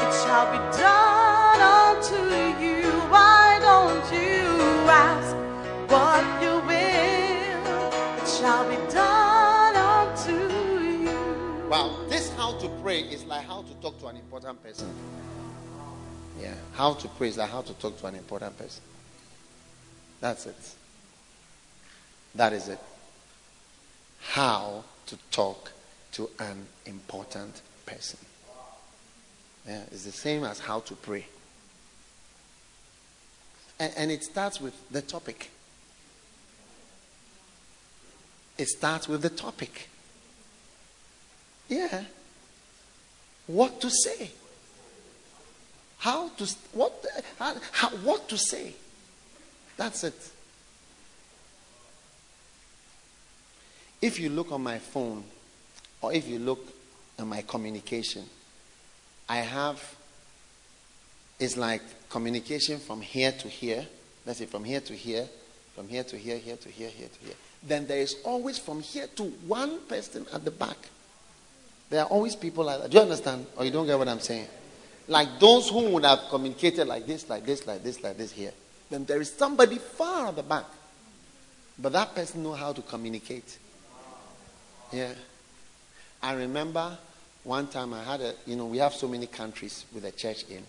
it shall be done unto you. Why don't you ask what you will? It shall be done unto you. Wow, pray is like how to talk to an important person. Yeah, how to pray is like how to talk to an important person. That's it. That is it. How to talk to an important person. Yeah, it's the same as how to pray. And, and it starts with the topic. It starts with the topic. Yeah. What to say? How to what how, how, what to say? That's it. If you look on my phone or if you look at my communication, I have it's like communication from here to here. Let's say from here to here, from here to here, here to here, here to here. Then there is always from here to one person at the back. There are always people like that. Do you understand? Or you don't get what I'm saying? Like those who would have communicated like this, like this, like this, like this here. Then there is somebody far at the back. But that person knows how to communicate. Yeah. I remember one time I had a, you know, we have so many countries with a church in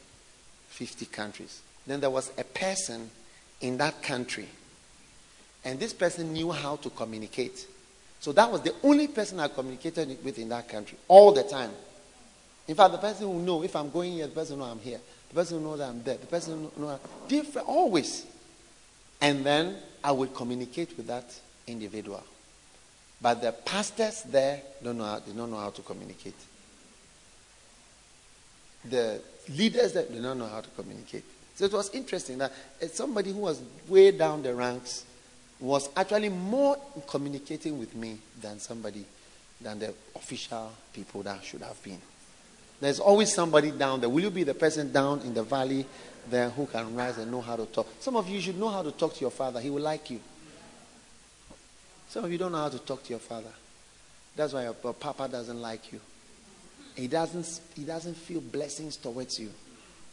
50 countries. Then there was a person in that country, and this person knew how to communicate. So that was the only person I communicated with in that country all the time. In fact, the person who know if I'm going here, the person who know I'm here. The person who know that I'm there. The person who know I'm different, always. And then I will communicate with that individual. But the pastors there don't know how, they don't know how to communicate. The leaders there they don't know how to communicate. So it was interesting that uh, somebody who was way down the ranks was actually more communicating with me than somebody, than the official people that should have been. There's always somebody down there. Will you be the person down in the valley there who can rise and know how to talk? Some of you should know how to talk to your father. He will like you. Some of you don't know how to talk to your father. That's why your, your papa doesn't like you. He doesn't, he doesn't feel blessings towards you.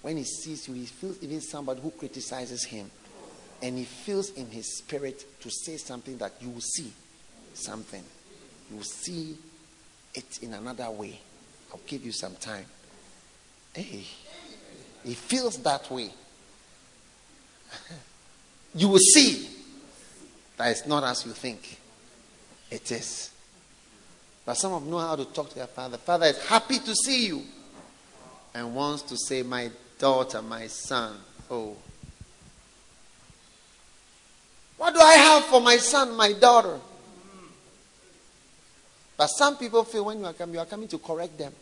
When he sees you, he feels even somebody who criticizes him. And he feels in his spirit to say something that you will see something. You will see it in another way. I'll give you some time. Hey, he feels that way. (laughs) you will see that it's not as you think it is. But some of know how to talk to their father. Father is happy to see you and wants to say, My daughter, my son. Oh. What do I have for my son, my daughter? But some people feel when you are coming, you are coming to correct them.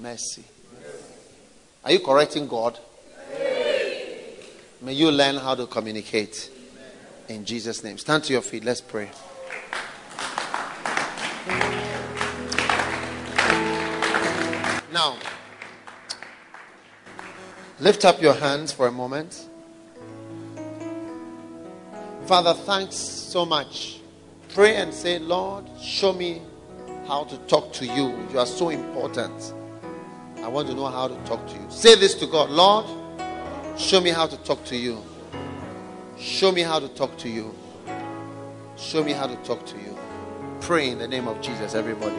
Mercy. Are you correcting God? May you learn how to communicate. In Jesus' name. Stand to your feet. Let's pray. Now, lift up your hands for a moment. Father, thanks so much. Pray and say, Lord, show me how to talk to you. You are so important. I want to know how to talk to you. Say this to God Lord, show me how to talk to you. Show me how to talk to you. Show me how to talk to you. Pray in the name of Jesus, everybody.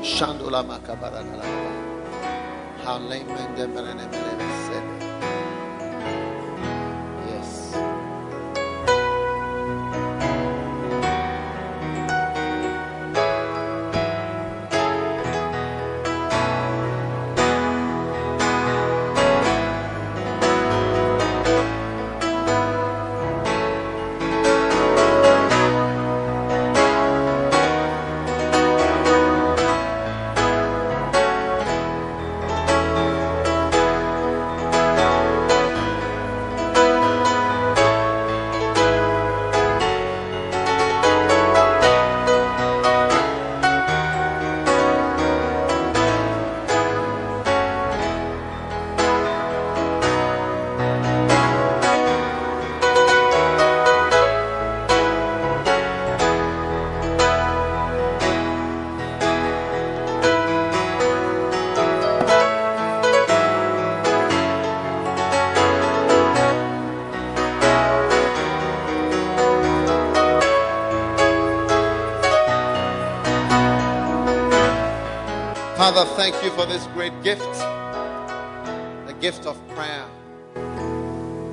Father, thank you for this great gift, the gift of prayer.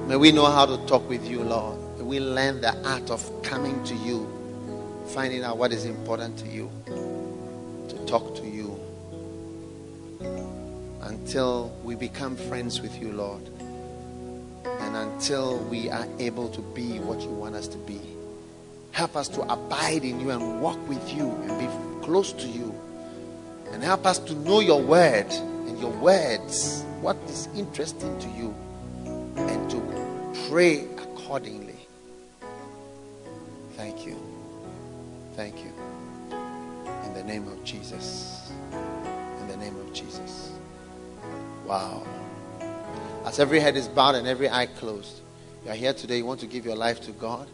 May we know how to talk with you, Lord. May we learn the art of coming to you, finding out what is important to you, to talk to you, until we become friends with you, Lord, and until we are able to be what you want us to be. Help us to abide in you and walk with you and be close to you and help us to know your word and your words, what is interesting to you, and to pray accordingly. Thank you. Thank you. In the name of Jesus. In the name of Jesus. Wow. As every head is bowed and every eye closed, you are here today, you want to give your life to God.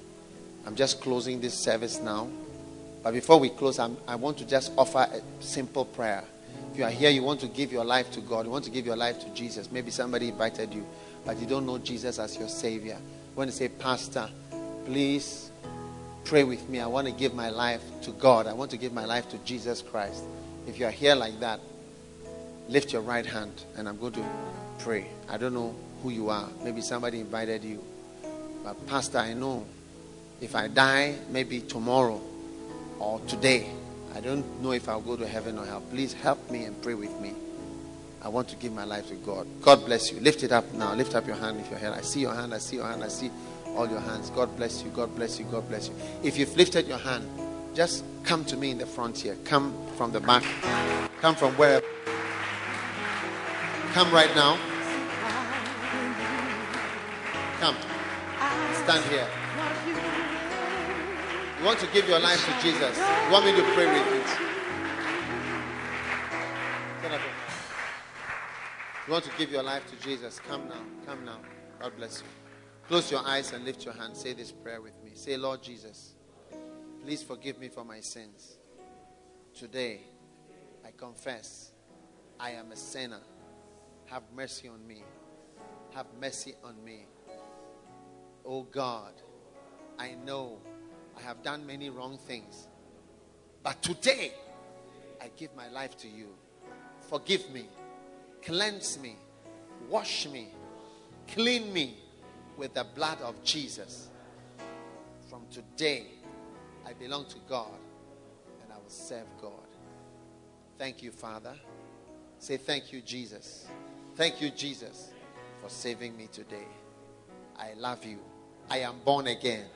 I'm just closing this service now. But before we close, I'm, i want to just offer a simple prayer. If you are here, you want to give your life to God, you want to give your life to Jesus. Maybe somebody invited you, but you don't know Jesus as your Savior. You want to say, Pastor, please pray with me. I want to give my life to God. I want to give my life to Jesus Christ. If you are here like that, lift your right hand and I'm going to pray. I don't know who you are. Maybe somebody invited you. But, Pastor, I know if I die, maybe tomorrow or today, I don't know if I'll go to heaven or hell. Please help me and pray with me. I want to give my life to God. God bless you. Lift it up now. Lift up your hand if you're here. I see your hand. I see your hand. I see all your hands. God bless you. God bless you. God bless you. If you've lifted your hand, just come to me in the front here. Come from the back. Come from where? Come right now. Come. Stand here. You want to give your life to Jesus. You want me to pray with you. You want to give your life to Jesus. Come now. Come now. God bless you. Close your eyes and lift your hand. Say this prayer with me. Say, Lord Jesus, please forgive me for my sins. Today, I confess I am a sinner. Have mercy on me. Have mercy on me. Oh God, I know I have done many wrong things. But today, I give my life to you. Forgive me, cleanse me, wash me, clean me with the blood of Jesus. From today, I belong to God and I will serve God. Thank you, Father. Say thank you, Jesus. Thank you, Jesus, for saving me today. I love you. I am born again.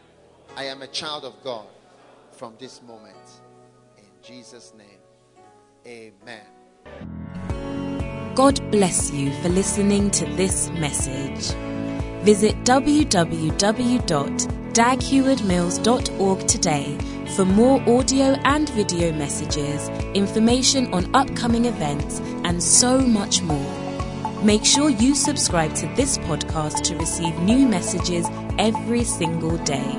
I am a child of God from this moment. In Jesus' name, amen. God bless you for listening to this message. Visit www.daghewardmills.org today for more audio and video messages, information on upcoming events, and so much more. Make sure you subscribe to this podcast to receive new messages every single day.